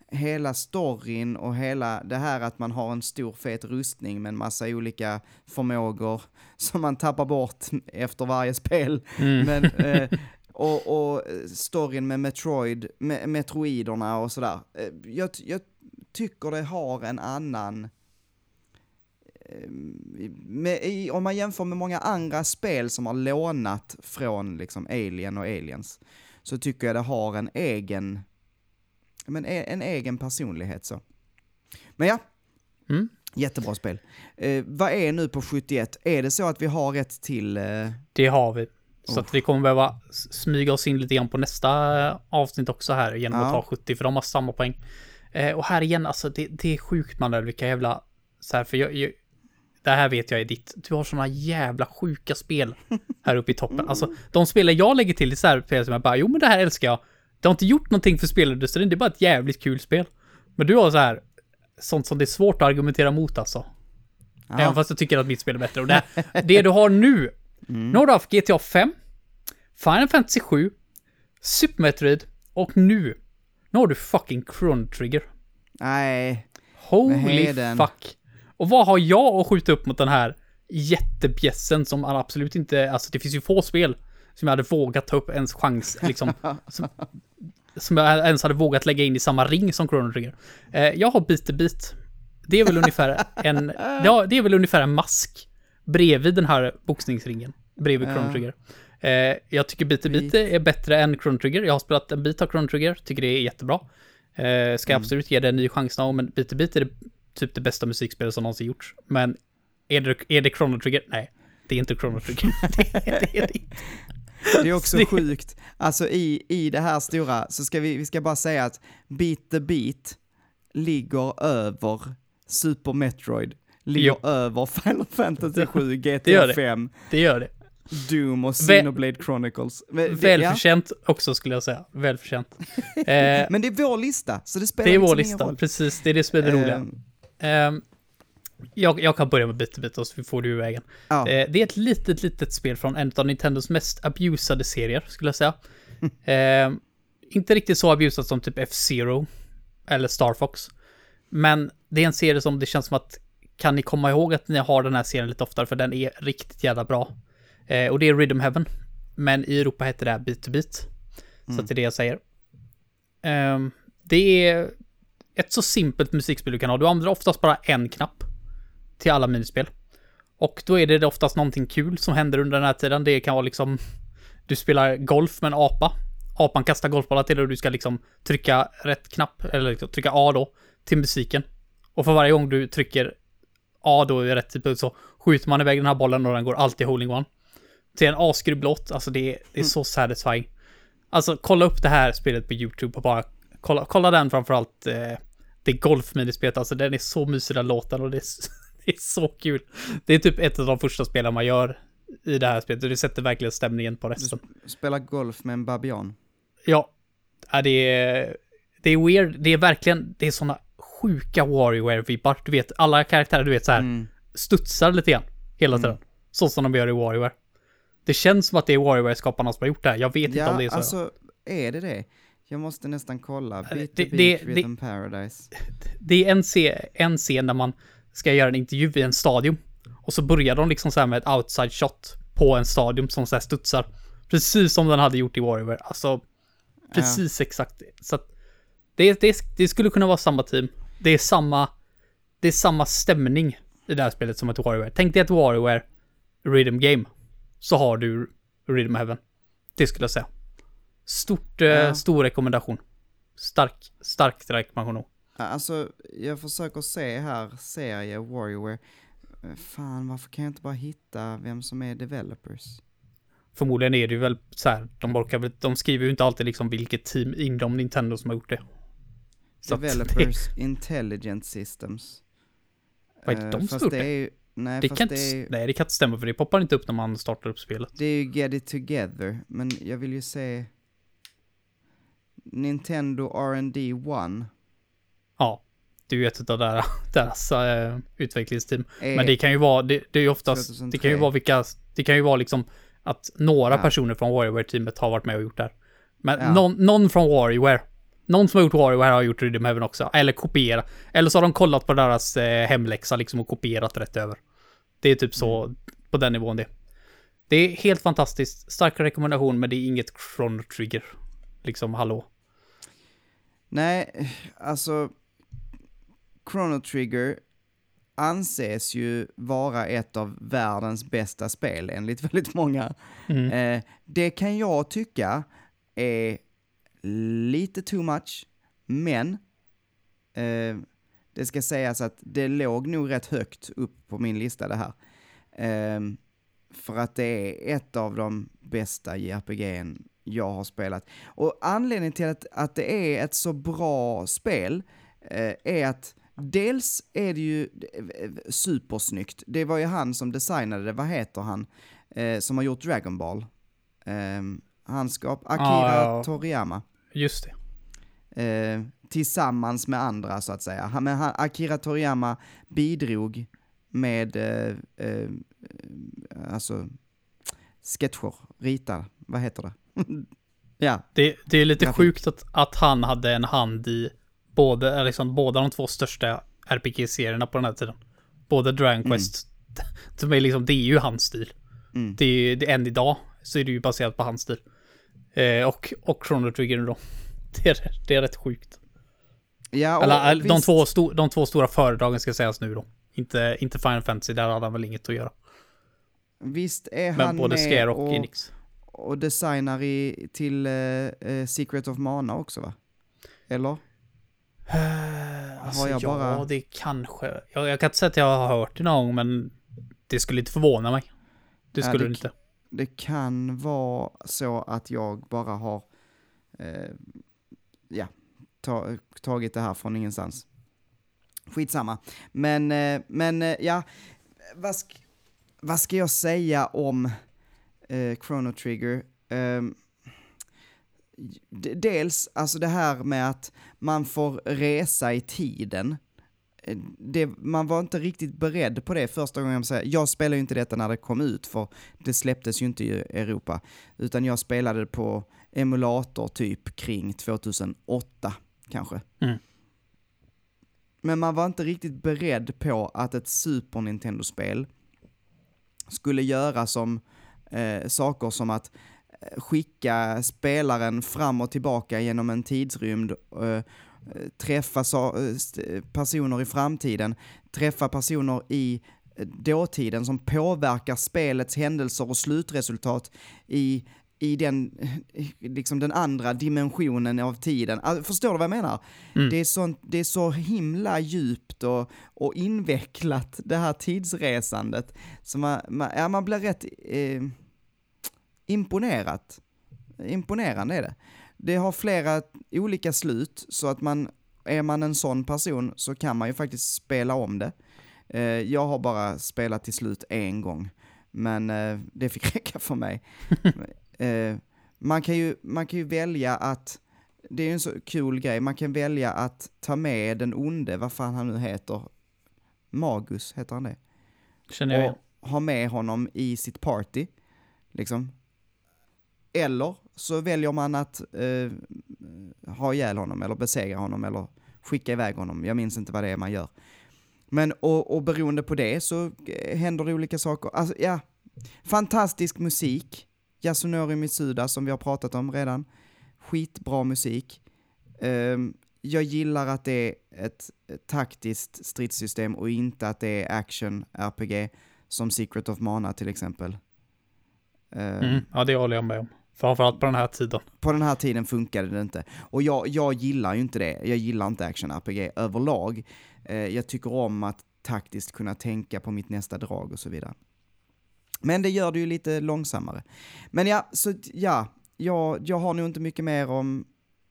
hela storyn och hela det här att man har en stor fet rustning med en massa olika förmågor som man tappar bort efter varje spel. Mm. Men, eh, och, och storyn med Metroid, med Metroiderna och sådär. Eh, jag, jag tycker det har en annan eh, med, i, om man jämför med många andra spel som har lånat från liksom Alien och Aliens, så tycker jag det har en egen, men e- en egen personlighet så. Men ja, Mm. jättebra spel. Eh, vad är nu på 71? Är det så att vi har ett till? Eh, Det har vi. Så Oh. att vi kommer behöva smyga oss in lite grann på nästa eh, avsnitt också här genom att Ja. ta 70 för de har samma poäng. Eh, och här igen, alltså det, det är sjukt man vilka jävla... Så här, för jag, jag... Det här vet jag är ditt. Du har såna jävla sjuka spel här uppe i toppen. Alltså de spelen jag lägger till är så här spel som jag bara, jo men det här älskar jag. Det har inte gjort någonting för spelindustrin, det är bara ett jävligt kul spel. Men du har så här, sånt som det är svårt att argumentera mot alltså. ja. Även fast jag tycker att mitt spel är bättre. Och det, det du har nu, nu har du haft GTA 5, Final Fantasy 7, Super Metroid och nu, nu har du fucking Chrono Trigger. Nej, Holy fuck. Och vad har jag att skjuta upp mot den här jättebjässen som absolut inte, alltså det finns ju få spel som jag hade vågat ta upp ens chans, liksom. som, som jag ens hade vågat lägga in i samma ring som Chrono Trigger. Eh, jag har Beat the Beat. Det är väl ungefär en, det är väl ungefär en mask bredvid den här boxningsringen, bredvid Chrono. Trigger. Eh, jag tycker Beat the Beat är bättre än Chrono Trigger. Jag har spelat en bit av Chrono Trigger, tycker det är jättebra. Eh, ska Mm. absolut ge det en ny chans nu, men Beat the Beat är det, typ det bästa musikspelet som någonsin gjorts. Men är det, är det Chrono Trigger? Nej, det är inte Chrono Trigger. det, det är det inte. det är också sjukt. Alltså i, i det här stora, så ska vi, vi ska bara säga att Beat the Beat ligger över Super Metroid, ligger över Final Fantasy 7, gör GTA det. 5, Det gör det. Doom och Xenoblade Chronicles. Men det- ja. Välförtjänt också skulle jag säga. Välförtjänt. Eh, Men det är vår lista, så det spelar det är vår liksom ingen lista, roll. precis. Det är det som är det roliga. Ehm, jag, jag kan börja med the Beat och så får du vägen. ja. Eh, det är ett litet, litet spel från en av Nintendos mest abusade serier, skulle jag säga. Eh, inte riktigt så abusad som typ F-Zero eller Star Fox. Men det är en serie som det känns som att kan ni komma ihåg att ni har den här serien lite oftare, för den är riktigt jävla bra. Eh, och det är Rhythm Heaven. Men i Europa heter det här Beat to Beat. Så att det är det jag säger. Ehm, det är ett så simpelt musikspel du kan ha. Du använder oftast bara en knapp till alla minispel. Och då är det oftast någonting kul som händer under den här tiden. Det kan vara liksom, du spelar golf med en apa. Apan kastar golfbollar till dig och du ska liksom trycka rätt knapp, eller liksom trycka A då, till musiken. Och för varje gång du trycker A då i rätt tidpunkt så skjuter man iväg den här bollen och den går alltid holding one. Till en asgrym låt, alltså det är, det är så satisfying. Alltså kolla upp det här spelet på YouTube och bara kolla, kolla den framförallt. Eh, det golfminispelet, alltså den är så mysig den låten och det är, det är så kul. Det är typ ett av de första spelen man gör i det här spelet och det sätter verkligen stämningen på resten. Spela golf med en babian. Ja, ja, det är, det är weird. Det är verkligen, det är såna sjuka Warrior-vibbar. Du vet, alla karaktärer, du vet så här, Mm. studsar lite grann hela tiden. Så som de gör i Warrior. Det känns som att det är Warrior-skaparna som har gjort det här. Jag vet inte om det är Ja, så. alltså, är det det? Jag måste nästan kolla. Det- the det- det- Rhythm Paradise. Det är en, se, en scen där man ska göra en intervju i en stadion. Och så börjar de liksom så här med ett outside shot på en stadion som så här studsar. Precis som den hade gjort i Warrior. Alltså, precis exakt. Så att det, det, det skulle kunna vara samma team. Det är samma, det är samma stämning i det här spelet som ett Warrior. Tänk dig ett Warrior Rhythm Game. Så har du Rhythm Heaven. Det skulle jag säga. Stort, eh, Ja. stor rekommendation. Stark, stark rekommendation. Alltså, jag försöker se här, serie Warrior. Eh, Fan, varför kan jag inte bara hitta vem som är developers? Förmodligen är det ju väl så här, de orkar de skriver ju inte alltid liksom vilket team inom Nintendo som har gjort det. Så Developers Intelligent Systems. Vad är det Eh, de som fast gjort det? det? Nej, det, kan det, inte, är, ju- nej, det kan inte stämma för det poppar inte upp när man startar upp spelet. det är ju Get It Together, men jag vill ju se Nintendo R&D 1. Ja, det är ju ett av deras, deras äh, utvecklingsteam. Är, Men det kan ju vara, det, det är ju oftast, 2003. det kan ju vara vilka, det kan ju vara liksom att några Ja. personer från WarioWare-teamet har varit med och gjort det här. Men Ja. någon, någon från WarioWare, någon som har gjort WarioWare har gjort Rhythm Heaven också, eller kopiera. Eller så har de kollat på deras eh, hemläxa liksom och kopierat rätt över. Det är typ så, Mm. på den nivån det. Det är helt fantastiskt, stark rekommendation, men det är inget Chrono Trigger. Liksom, hallå. Nej, alltså Chrono Trigger anses ju vara ett av världens bästa spel enligt väldigt många. Mm. Eh, det kan jag tycka är lite too much, men eh, det ska sägas att det låg nog rätt högt upp på min lista det här. Eh, för att det är ett av de bästa JRPG'n jag har spelat. Och anledningen till att, att det är ett så bra spel eh, är att dels är det ju eh, supersnyggt. Det var ju han som designade det, vad heter han? Eh, som har gjort Dragon Ball. Eh, han skap Akira Ja, ja. Toriyama. Just det. Eh, tillsammans med andra så att säga. Han, men han, Akira Toriyama bidrog med, eh, eh, alltså, sketcher, rita, vad heter det? Ja, Det, det är lite sjukt att, att han hade en hand i både, liksom, båda de två största RPG-serierna på den här tiden. Både Dragon Quest, som är liksom, det är ju hans stil. Mm. Det är, än idag så är det ju baserat på hans stil. Eh, och, och Chrono Trigger då. Det är, det är rätt sjukt. ja Eller de, visst- två sto, de två stora föredragen ska sägas nu då. Inte, inte Final Fantasy, där hade han väl inget att göra. Visst är Men han både med Scare och, och, Enix. Och designar i, till eh, eh, Secret of Mana också va? Eller? Eh, Alltså, jag ja, bara- det kanske... Jag, jag kan inte säga att jag har hört det någon gång, men det skulle inte förvåna mig. Det Ja, skulle det det inte. Det kan vara så att jag bara har eh, ja, ta, tagit det här från ingenstans. Skitsamma. Men, eh, men eh, ja, vad, sk vad ska jag säga om eh, Chrono Trigger? D- dels, alltså det här med att man får resa i tiden. Eh, Det, man var inte riktigt beredd på det första gången. Jag, säger, jag spelade ju inte detta när det kom ut, för det släpptes ju inte i Europa. Utan jag spelade på emulator typ kring 2008, kanske. Mm. Men man var inte riktigt beredd på att ett Super Nintendo-spel skulle göra som eh, saker som att eh, skicka spelaren fram och tillbaka genom en tidsrymd, eh, träffa sa- eh, personer i framtiden, träffa personer i eh, dåtiden som påverkar spelets händelser och slutresultat i, i den, liksom den andra dimensionen av tiden. Alltså, förstår du vad jag menar? Mm. Det, är sånt, det är så himla djupt och, och invecklat, det här tidsresandet. Så man, man, ja, man blir rätt eh, imponerat. Imponerande är det. Det har flera olika slut, så att man, är man en sån person så kan man ju faktiskt spela om det. Eh, jag har bara spelat till slut en gång, men eh, det fick räcka för mig. eh, man, kan ju, man kan ju välja att, det är ju en så kul grej, man kan välja att ta med den onde, vad fan han nu heter, Magus, heter han det? Känner jag igen. och ha med honom i sitt party. Liksom. Eller så väljer man att eh, ha ihjäl honom eller besegra honom eller skicka iväg honom. Jag minns inte vad det är man gör. Men och, och beroende på det så eh, händer det olika saker. Alltså, ja. Fantastisk musik. Yasunori Mitsuda som vi har pratat om redan. Skitbra musik. Eh, jag gillar att det är ett, taktiskt stridssystem och inte att det är action RPG som Secret of Mana till exempel. Ehm. Mm, ja, det håller jag med om. Framförallt på den här tiden. På den här tiden funkade det inte. Och jag, jag gillar ju inte det. Jag gillar inte action-RPG överlag. Eh, jag tycker om att taktiskt kunna tänka på mitt nästa drag och så vidare. Men det gör det ju lite långsammare. Men ja, så ja, jag, jag har nog inte mycket mer om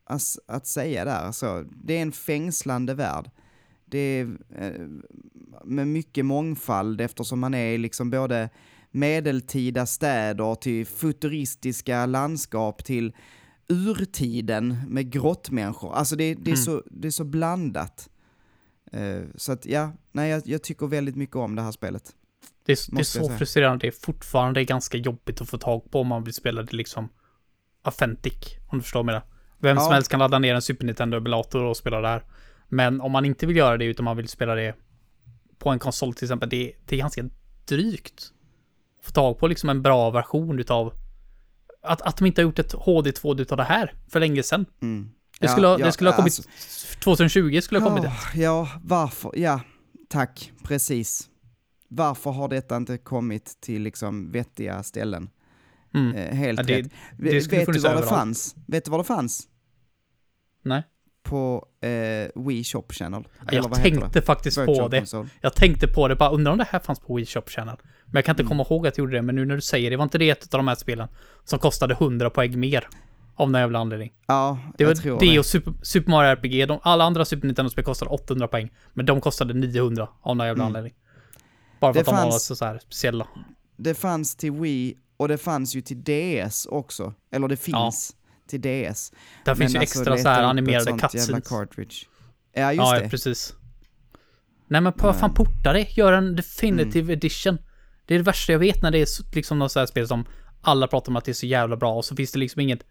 att, att säga där. Så, det är en fängslande värld. Det är eh, med mycket mångfald eftersom man är liksom både medeltida städer till futuristiska landskap till urtiden med grottmänniskor. Alltså det, det, är, Mm. så, det är så blandat. Eh, så att ja, nej, jag, jag tycker väldigt mycket om det här spelet. Det är, det är så frustrerande. Det är fortfarande ganska jobbigt att få tag på om man vill spela det liksom authentic. Om du förstår mig det. Vem som Ja. helst kan ladda ner en Super Nintendo emulator och spela det här. Men om man inte vill göra det utan man vill spela det på en konsol till exempel, det, det är ganska drygt. Få tag på liksom en bra version utav att, att de inte har gjort ett HD2 utav det här för länge sedan. Mm. Det Ja, skulle, ha, ja, det skulle ha kommit alltså- 2020 skulle ha kommit det. Ja, ja, varför? Ja, tack, precis. Varför har detta inte kommit till liksom vettiga ställen? Mm. Eh, helt Ja, det- rätt. det Vet du var det fanns? Vet du var det fanns? Nej. På eh, Wii Shop Channel? Jag vad heter tänkte faktiskt på Virtual det. Console. Jag tänkte på det, bara undrar om det här fanns på Wii Shop Channel. Men jag kan inte Mm. komma ihåg att jag gjorde det, men nu när du säger det, var inte det ett av de här spelen som kostade 100 poäng mer? Av någon jävla anledning. Ja, Det var jag tror det och Super, Super Mario RPG, de, alla andra Super Nintendo-spel kostade 800 poäng, men de kostade 900 av någon jävla Mm. anledning. Bara för Det att de var fanns- så, så här speciella. Det fanns till Wii och det fanns ju till DS också. Eller det finns till DS. Där finns ju alltså, extra så här animerade cutscenes. cartridge. Ja, just Ja, det. ja, precis. Nej men på, fan porta det, gör en definitive edition. Det är det värsta jag vet när det är så- liksom något sånt här spel som alla pratar om att det är så jävla bra och så finns det liksom inget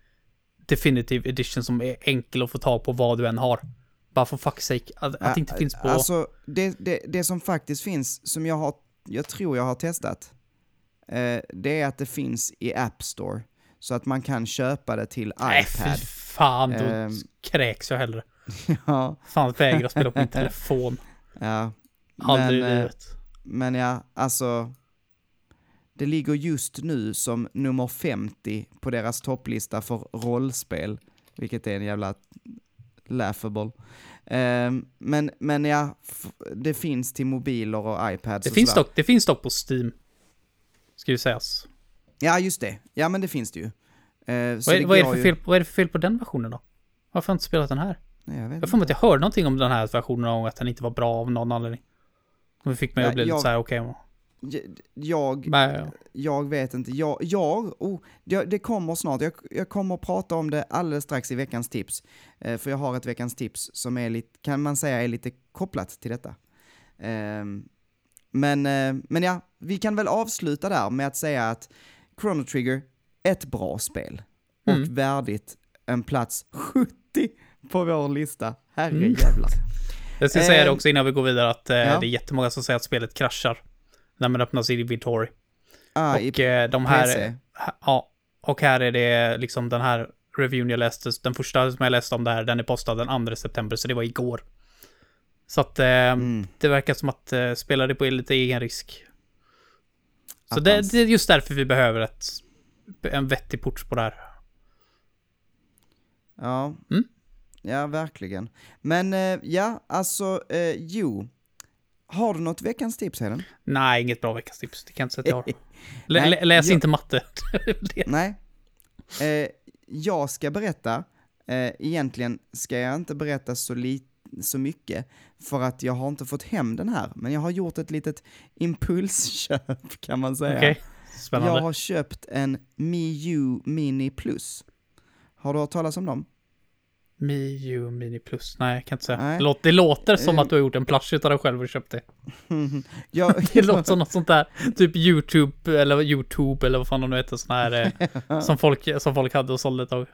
definitive edition som är enkel att få tag på vad du än har. Bara för fuck's sake, att, att det inte finns på... Alltså, det, det, det som faktiskt finns, som jag har, jag tror jag har testat, eh, det är att det finns i App Store. Så att man kan köpa det till Nej fy iPad. fan, då Ehm. kräks jag hellre. ja, Fan vägrar spela på min telefon. ja. Aldrig Men, i eh, livet. Men ja, alltså. Det ligger just nu som nummer 50 på deras topplista för rollspel. Vilket är en jävla laughable. Ehm, men, men ja, det finns till mobiler och iPads Det och finns, dock, det finns dock på Steam. Ska ju sägas. Ja, just det. Ja, men det finns det ju. Eh, Vad är, vad, är det för ju- fel, vad är det för fel på den versionen då? Varför har jag inte spelat den här? Nej, jag Jag får mig att jag hörde någonting om den här versionen gång, att den inte var bra av någon anledning. Och det fick mig Ja, att bli jag- lite så här, okej. Okay. Jag, men- jag vet inte. Jag, jag oh, det, det kommer snart. Jag, jag kommer att prata om det alldeles strax i veckans tips. Eh, för jag har ett veckans tips som är lite, kan man säga är lite kopplat till detta. Ehm, men, eh, men ja, vi kan väl avsluta där med att säga att Chrono Trigger, ett bra spel. Och Mm. värdigt en plats 70 på vår lista. Herre Mm. Jag ska säga det Ehm, också innan vi går vidare att eh, ja. det är jättemånga som säger att spelet kraschar. När man öppnar sin inventory. Ah, och eh, de här... PC. Ja. Och här är det liksom den här reviewen jag läste, den första som jag läste om det här, den är postad den 2 september, så det var igår. Så att eh, Mm. det verkar som att eh, spela det på lite egen risk. Så det, det är just därför vi behöver ett, en vettig port på det här. Ja. Mm. Ja, verkligen. Men eh, ja, alltså, eh, jo. Har du något veckans tips, Heden? Nej, inget bra veckans tips. Det kan jag inte säga att jag har. Lä, Nej, lä, läs jag- inte matte. Nej. Eh, jag ska berätta, eh, egentligen ska jag inte berätta så, li- så mycket, för att jag har inte fått hem den här, men jag har gjort ett litet impulsköp kan man säga. Okej, spännande. Jag har köpt en MiU Mini Plus. Har du hört talas om dem? Miu Mini Plus. Nej, jag kan inte säga. Nej. Det, låter, det låter som Eh. att du har gjort en plush utav dig själv och köpt det. jag, Det låter som något sånt där. Typ YouTube eller YouTube eller vad fan de nu heter. Sån här eh, som, folk, som folk hade och sålde ett tag.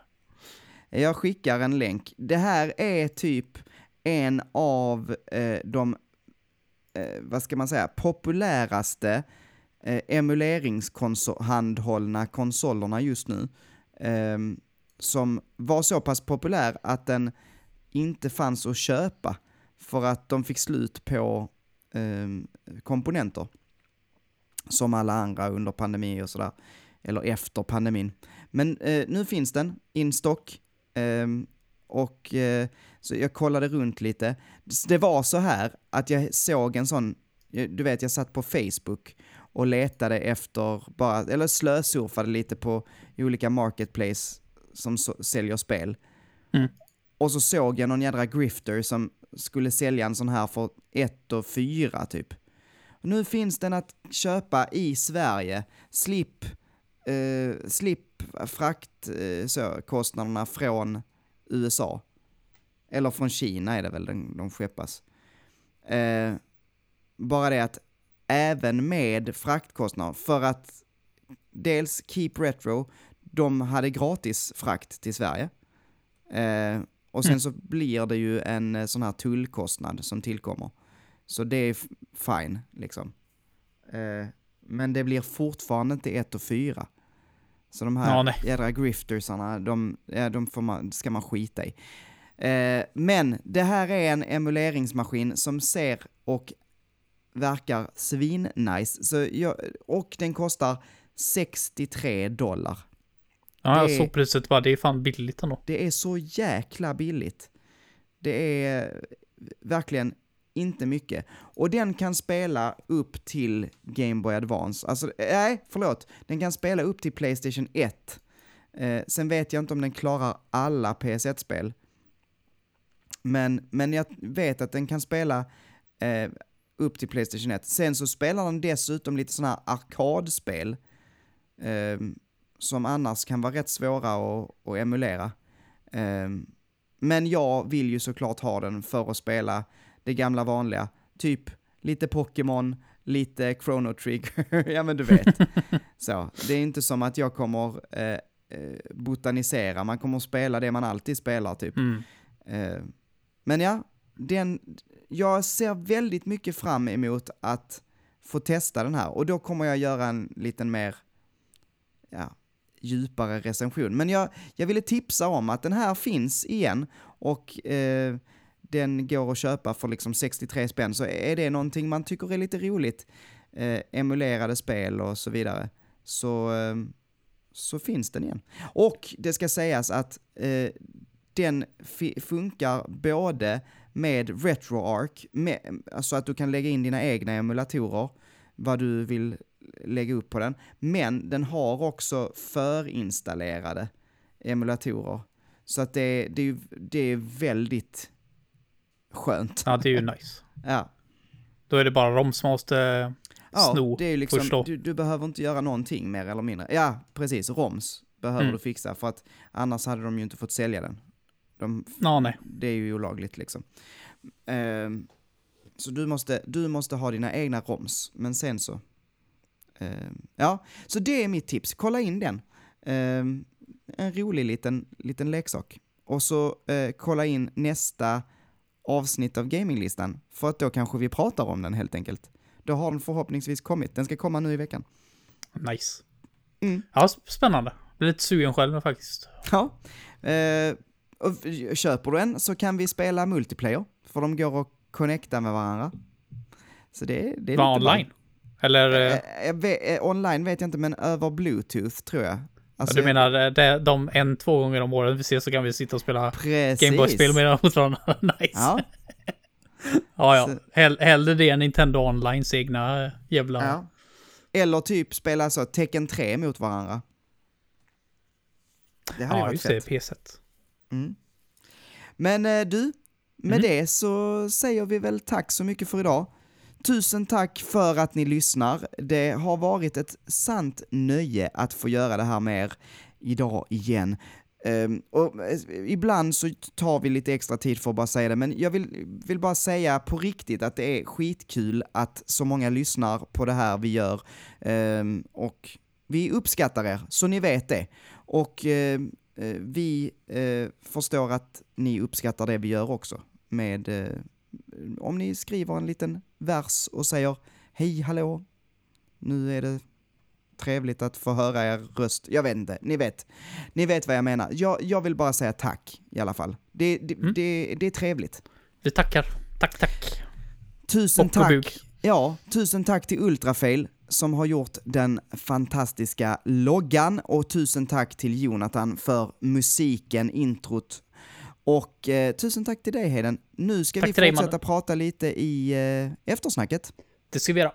Jag skickar en länk. Det här är typ en av eh, de, eh, vad ska man säga, populäraste eh, emuleringshandhållna konsolerna just nu. Eh, som var så pass populär att den inte fanns att köpa för att de fick slut på ehm, komponenter. Som alla andra under pandemi och sådär. eller efter pandemin. Men eh, nu finns den in stock. Ehm, och eh, så jag kollade runt lite. Det var så här att jag såg en sån, du vet jag satt på Facebook och letade efter, bara, eller slösurfade lite på olika marketplace som så, säljer spel. Mm. Och så såg jag någon jädra grifter som skulle sälja en sån här för 1 och 4 typ. Och nu finns den att köpa i Sverige. Slipp, eh, slipp fraktkostnaderna eh, från USA. Eller från Kina är det väl de, de skeppas. Eh, bara det att även med fraktkostnader, för att dels Keep Retro, de hade gratis frakt till Sverige. Eh, och sen mm. så blir det ju en eh, sån här tullkostnad som tillkommer. Så det är fine, liksom. Eh, men det blir fortfarande inte 1 och 4. Så de här ja, jädra griftersarna, de, de får man, ska man skita i. Eh, men det här är en emuleringsmaskin som ser och verkar svin-nice. Så jag, och den kostar 63 dollar. Ja, jag såg priset bara, det är fan billigt ändå. Det är så jäkla billigt. Det är verkligen inte mycket. Och den kan spela upp till Game Boy Advance. Alltså, nej, förlåt. Den kan spela upp till Playstation 1. Eh, sen vet jag inte om den klarar alla PS1-spel. Men, men jag vet att den kan spela eh, upp till Playstation 1. Sen så spelar den dessutom lite sådana här arkadspel. Eh, som annars kan vara rätt svåra att, att emulera. Eh, men jag vill ju såklart ha den för att spela det gamla vanliga. Typ lite Pokémon, lite Chrono Trigger, ja men du vet. så, det är inte som att jag kommer eh, eh, botanisera, man kommer spela det man alltid spelar typ. Mm. Eh, men ja, den, jag ser väldigt mycket fram emot att få testa den här och då kommer jag göra en liten mer, ja, djupare recension. Men jag, jag ville tipsa om att den här finns igen och eh, den går att köpa för liksom 63 spänn, så är det någonting man tycker är lite roligt, eh, emulerade spel och så vidare, så, eh, så finns den igen. Och det ska sägas att eh, den funkar både med RetroArch, med, alltså att du kan lägga in dina egna emulatorer, vad du vill lägga upp på den, men den har också förinstallerade emulatorer. Så att det, det, det är väldigt skönt. Ja, det är ju nice. ja. Då är det bara ROM som måste sno ja, det är liksom, du, du, behöver inte göra någonting mer eller mindre. Ja, precis. ROMs behöver mm. du fixa för att annars hade de ju inte fått sälja den. De, ja, nej. Det är ju olagligt liksom. Uh, så du måste, du måste ha dina egna ROMs, men sen så... Uh, ja, så det är mitt tips. Kolla in den. Uh, en rolig liten, liten leksak. Och så eh, kolla in nästa avsnitt av gaminglistan, för att då kanske vi pratar om den helt enkelt. Då har den förhoppningsvis kommit. Den ska komma nu i veckan. Nice. Mm. Ja, spännande. Blir lite sugen själv faktiskt. Ja. Eh, köper du en så kan vi spela multiplayer, för de går att connecta med varandra. Så det, det är Var online? Bra. Eller? Eh, eh, vet, eh, online vet jag inte, men över bluetooth tror jag. Alltså, du menar eh, det, de en, två gånger om året vi ses så kan vi sitta och spela Gameboy-spel med mot varandra? nice. Ja. ja, ja. Hell, hellre det än Nintendo Onlines egna jävla... Ja. Eller typ spela så Tecken 3 mot varandra. Det hade ja, ju varit just fett. det, P-set. Mm. Men eh, du, med mm. det så säger vi väl tack så mycket för idag. Tusen tack för att ni lyssnar. Det har varit ett sant nöje att få göra det här med er idag igen. Um, och eh, ibland så tar vi lite extra tid för att bara säga det, men jag vill, vill bara säga på riktigt att det är skitkul att så många lyssnar på det här vi gör. Um, och vi uppskattar er, så ni vet det. Och uh, uh, vi förstår att ni uppskattar det vi gör också, med om ni skriver en liten vers och säger hej hallå, nu är det trevligt att få höra er röst. Jag vet inte, ni vet. Ni vet vad jag menar. Jag, jag vill bara säga tack i alla fall. Det, det, mm. det, det är trevligt. Vi tackar. Tack, tack. Tusen tack. Ja, tusen tack till Ultrafail. som har gjort den fantastiska loggan och tusen tack till Jonathan för musiken, introt och eh, tusen tack till dig Heden. Nu ska Tack vi dig, fortsätta Mannen. prata lite i eh, eftersnacket. Det ska vi göra.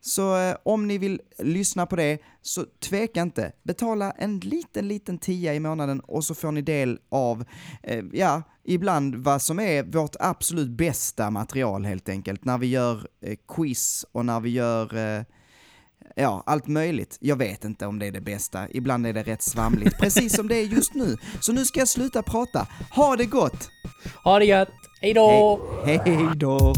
Så eh, om ni vill lyssna på det, så tveka inte. Betala en liten, liten tia i månaden och så får ni del av, eh, ja, ibland vad som är vårt absolut bästa material helt enkelt. När vi gör eh, quiz och när vi gör eh, Ja, allt möjligt. Jag vet inte om det är det bästa. Ibland är det rätt svamligt, precis som det är just nu. Så nu ska jag sluta prata. Ha det gott! Ha det gött! Hej då! Hej då!